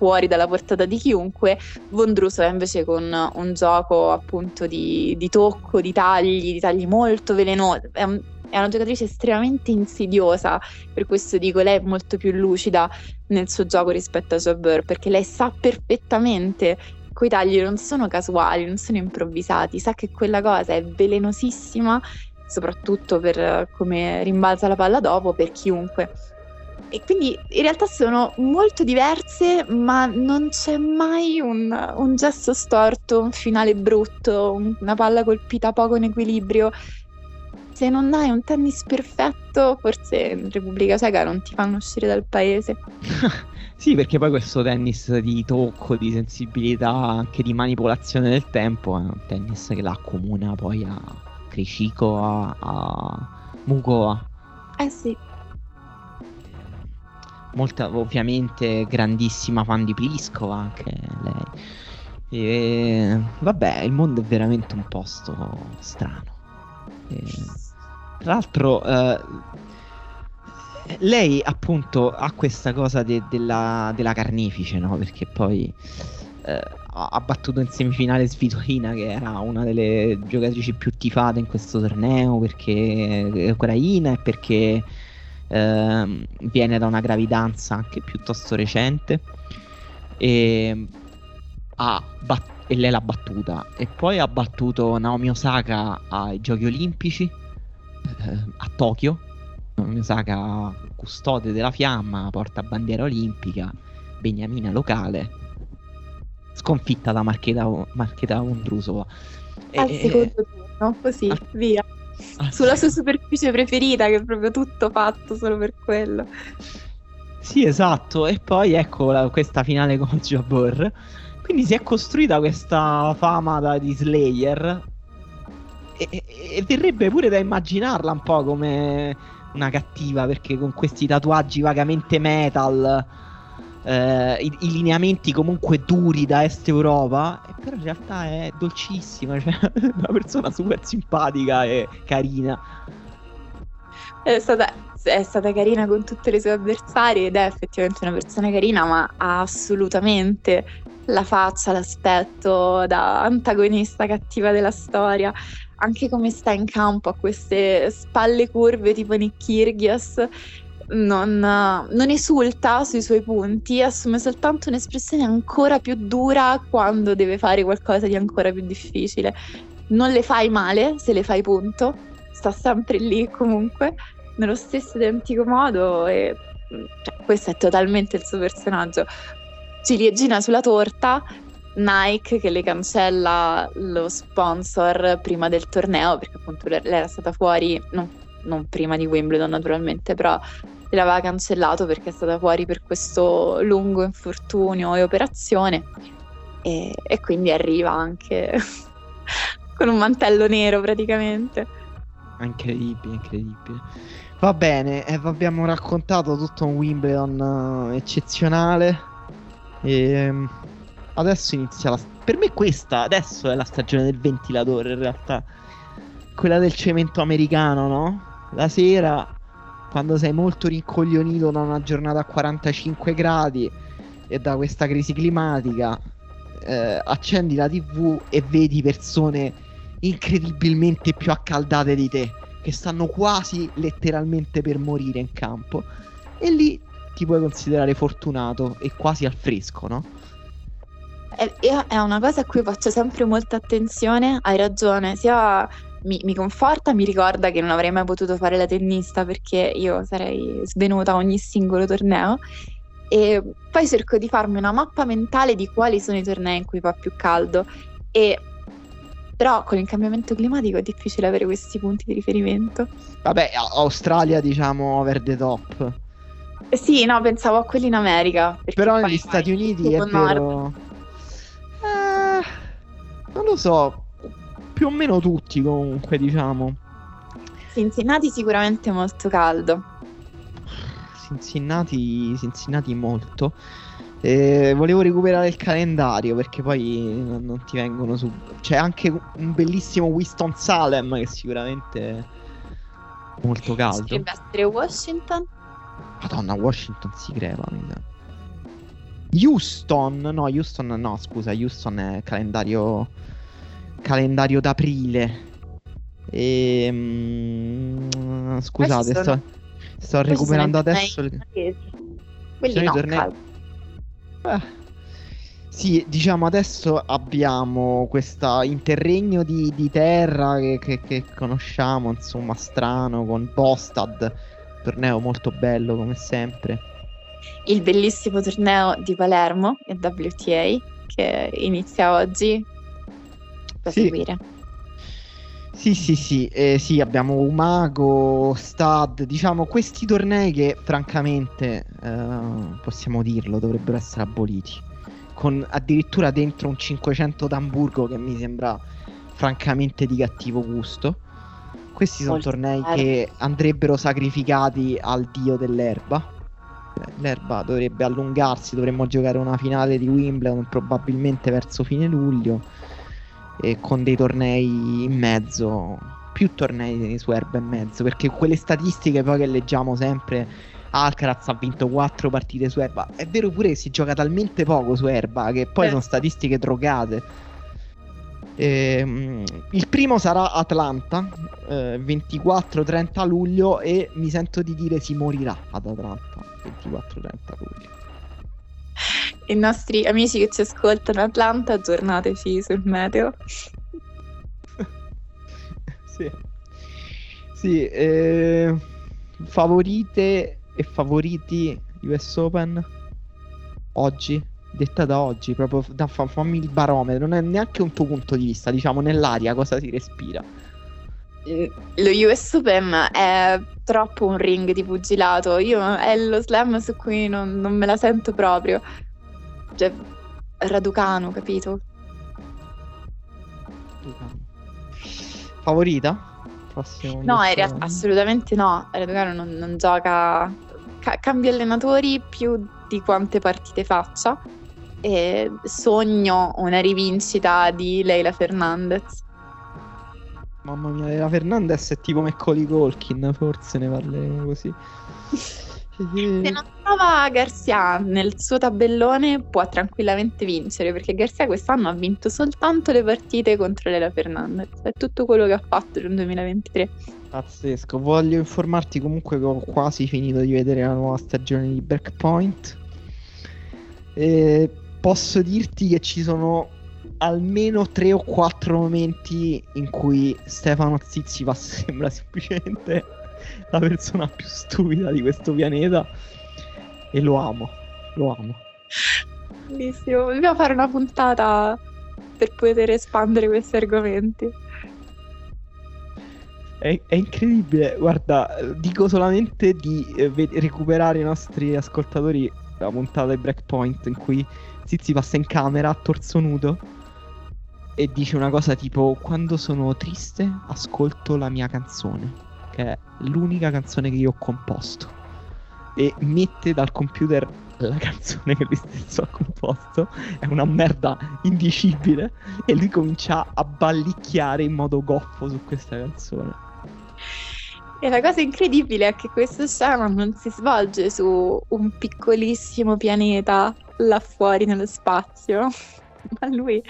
fuori dalla portata di chiunque Vondrusova invece con un gioco appunto di, di tocco, di tagli, di tagli molto velenosi è, un- è una giocatrice estremamente insidiosa per questo dico lei è molto più lucida nel suo gioco rispetto a Jabber perché lei sa perfettamente quei tagli non sono casuali, non sono improvvisati, sa che quella cosa è velenosissima, soprattutto per come rimbalza la palla dopo, per chiunque. E quindi in realtà sono molto diverse, ma non c'è mai un, un gesto storto, un finale brutto, un- una palla colpita poco in equilibrio. Se non hai un tennis perfetto, forse in Repubblica Ceca non ti fanno uscire dal paese. *laughs* Sì, perché poi questo tennis di tocco, di sensibilità, anche di manipolazione del tempo, è un tennis che la accomuna poi a Krishiko, a, a Mugova. Eh sì, Molta, ovviamente, grandissima fan di Pliskova anche lei. E, vabbè, il mondo è veramente un posto strano. E, tra l'altro, eh, lei appunto ha questa cosa de- della, della carnefice, no? Perché poi eh, ha battuto in semifinale Svitolina, che era una delle giocatrici più tifate in questo torneo, perché è ucraina e perché ehm, viene da una gravidanza anche piuttosto recente. E, ha bat- e lei l'ha battuta. E poi ha battuto Naomi Osaka ai Giochi Olimpici eh, a Tokyo. Naomi Osaka, custode della fiamma, porta bandiera olimpica, beniamina locale, sconfitta da Marcheta, Marcheta al e- secondo turno, così, Ah. via. *laughs* Sulla sua superficie preferita, che è proprio tutto fatto solo per quello. Sì, esatto. E poi ecco la- questa finale con *laughs* Jabor. Quindi si è costruita questa fama da, di Slayer. E, e- e verrebbe pure da immaginarla un po' come una cattiva, perché con questi tatuaggi vagamente metal, eh, i, i lineamenti comunque duri da Est Europa, però in realtà è dolcissima, cioè *laughs* una persona super simpatica e carina. È stata, è stata carina con tutte le sue avversarie ed è effettivamente una persona carina, ma ha assolutamente la faccia, l'aspetto da antagonista cattiva della storia. Anche come sta in campo a queste spalle curve tipo Nick Kyrgios, non, non esulta sui suoi punti, assume soltanto un'espressione ancora più dura quando deve fare qualcosa di ancora più difficile. Non le fai male se le fai punto, sta sempre lì comunque, nello stesso identico modo e cioè, questo è totalmente il suo personaggio. Ciliegina sulla torta, Nike che le cancella lo sponsor prima del torneo, perché appunto lei lei era stata fuori, non, non prima di Wimbledon naturalmente, però l'aveva cancellato perché è stata fuori per questo lungo infortunio e operazione e, e quindi arriva anche *laughs* con un mantello nero praticamente. Incredibile, incredibile. Va bene, eh, abbiamo raccontato tutto un Wimbledon eh, eccezionale. E adesso inizia la. Per me, questa adesso è la stagione del ventilatore. In realtà, quella del cemento americano, no? La sera, quando sei molto rincoglionito da una giornata a 45 gradi e da questa crisi climatica, eh, accendi la TV e vedi persone incredibilmente più accaldate di te, che stanno quasi letteralmente per morire in campo. E lì ti puoi considerare fortunato e quasi al fresco, no? È, è una cosa a cui faccio sempre molta attenzione, hai ragione, sia mi, mi, conforta, mi ricorda che non avrei mai potuto fare la tennista perché io sarei svenuta ogni singolo torneo e poi cerco di farmi una mappa mentale di quali sono i tornei in cui fa più caldo e però con il cambiamento climatico è difficile avere questi punti di riferimento. Vabbè, Australia diciamo over the top. Sì, no, pensavo a quelli in America. Però negli Stati Uniti è vero... Eh, non lo so, più o meno tutti comunque, diciamo. Cincinnati sicuramente molto caldo. Cincinnati, Cincinnati molto. Eh, volevo recuperare il calendario perché poi non, ti vengono su. C'è anche un bellissimo Winston Salem che sicuramente è molto caldo. Dovrebbe essere Washington. Madonna, Washington si crepa. Houston, no, Houston no, scusa, Houston è calendario calendario d'aprile. E, mm, scusate, sono... sto, sto recuperando adesso. Le... Quelli no, tornei... eh. Sì, diciamo adesso abbiamo questo interregno di, di terra che, che, che, conosciamo, insomma, strano, con Bostad, torneo molto bello come sempre. Il bellissimo torneo di Palermo, il WTA, che inizia oggi, da sì. seguire. Sì, sì, sì, eh, sì, abbiamo Umago, Stad, diciamo questi tornei che francamente, eh, possiamo dirlo, dovrebbero essere aboliti. Con addirittura dentro un 500 d'Amburgo che mi sembra francamente di cattivo gusto. Questi sono Molto tornei bello. che andrebbero sacrificati al dio dell'erba. L'erba dovrebbe allungarsi, dovremmo giocare una finale di Wimbledon probabilmente verso fine luglio e con dei tornei in mezzo, più tornei su erba in mezzo, perché quelle statistiche poi che leggiamo sempre, Alcaraz ha vinto 4 partite su erba, è vero pure che si gioca talmente poco su erba che poi eh. sono statistiche drogate. Eh, il primo sarà Atlanta, eh, 24-30 luglio e mi sento di dire si morirà ad Atlanta, 24-30 luglio i nostri amici che ci ascoltano a Atlanta, aggiornateci sul meteo. *laughs* sì. Sì, eh, favorite e favoriti US Open oggi, detta da oggi, proprio da, fammi il barometro, non è neanche un tuo punto di vista, diciamo nell'aria cosa si respira. Eh, lo US Open è troppo un ring di pugilato, io è lo slam su cui non, non me la sento proprio cioè, Raducano, capito? Favorita? Prossimo no, in realtà assolutamente no. Raducano non, non gioca. Ca- cambia allenatori più di quante partite faccia. E sogno una rivincita di Leila Fernandez. Mamma mia, Leila Fernandez è tipo Macaulay Colkin, forse ne parleremo così. *laughs* Se non trova Garcia nel suo tabellone può tranquillamente vincere perché Garcia quest'anno ha vinto soltanto le partite contro Lela Fernandez. È tutto quello che ha fatto nel 2023. Pazzesco. Voglio informarti comunque che ho quasi finito di vedere la nuova stagione di Breakpoint. E posso dirti che ci sono almeno tre o quattro momenti in cui Stefano Zizipas *laughs* sembra semplicemente la persona più stupida di questo pianeta e lo amo, lo amo. Bellissimo, dobbiamo fare una puntata per poter espandere questi argomenti. È, è incredibile, guarda, dico solamente di eh, recuperare i nostri ascoltatori la puntata di Breakpoint in cui Zizi passa in camera a torso nudo e dice una cosa tipo quando sono triste ascolto la mia canzone che è l'unica canzone che io ho composto. E mette dal computer la canzone che lui stesso ha composto. È una merda indicibile. E lui comincia a ballicchiare in modo goffo su questa canzone. E la cosa incredibile è che questa scena non si svolge su un piccolissimo pianeta là fuori nello spazio, *laughs* ma lui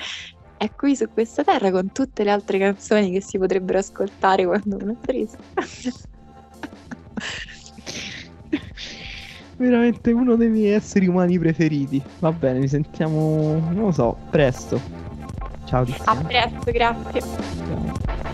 è qui su questa terra con tutte le altre canzoni che si potrebbero ascoltare quando uno è triste. *laughs* veramente uno dei miei esseri umani preferiti. Va bene, mi sentiamo, non lo so, presto. Ciao A Tiziana. presto, grazie.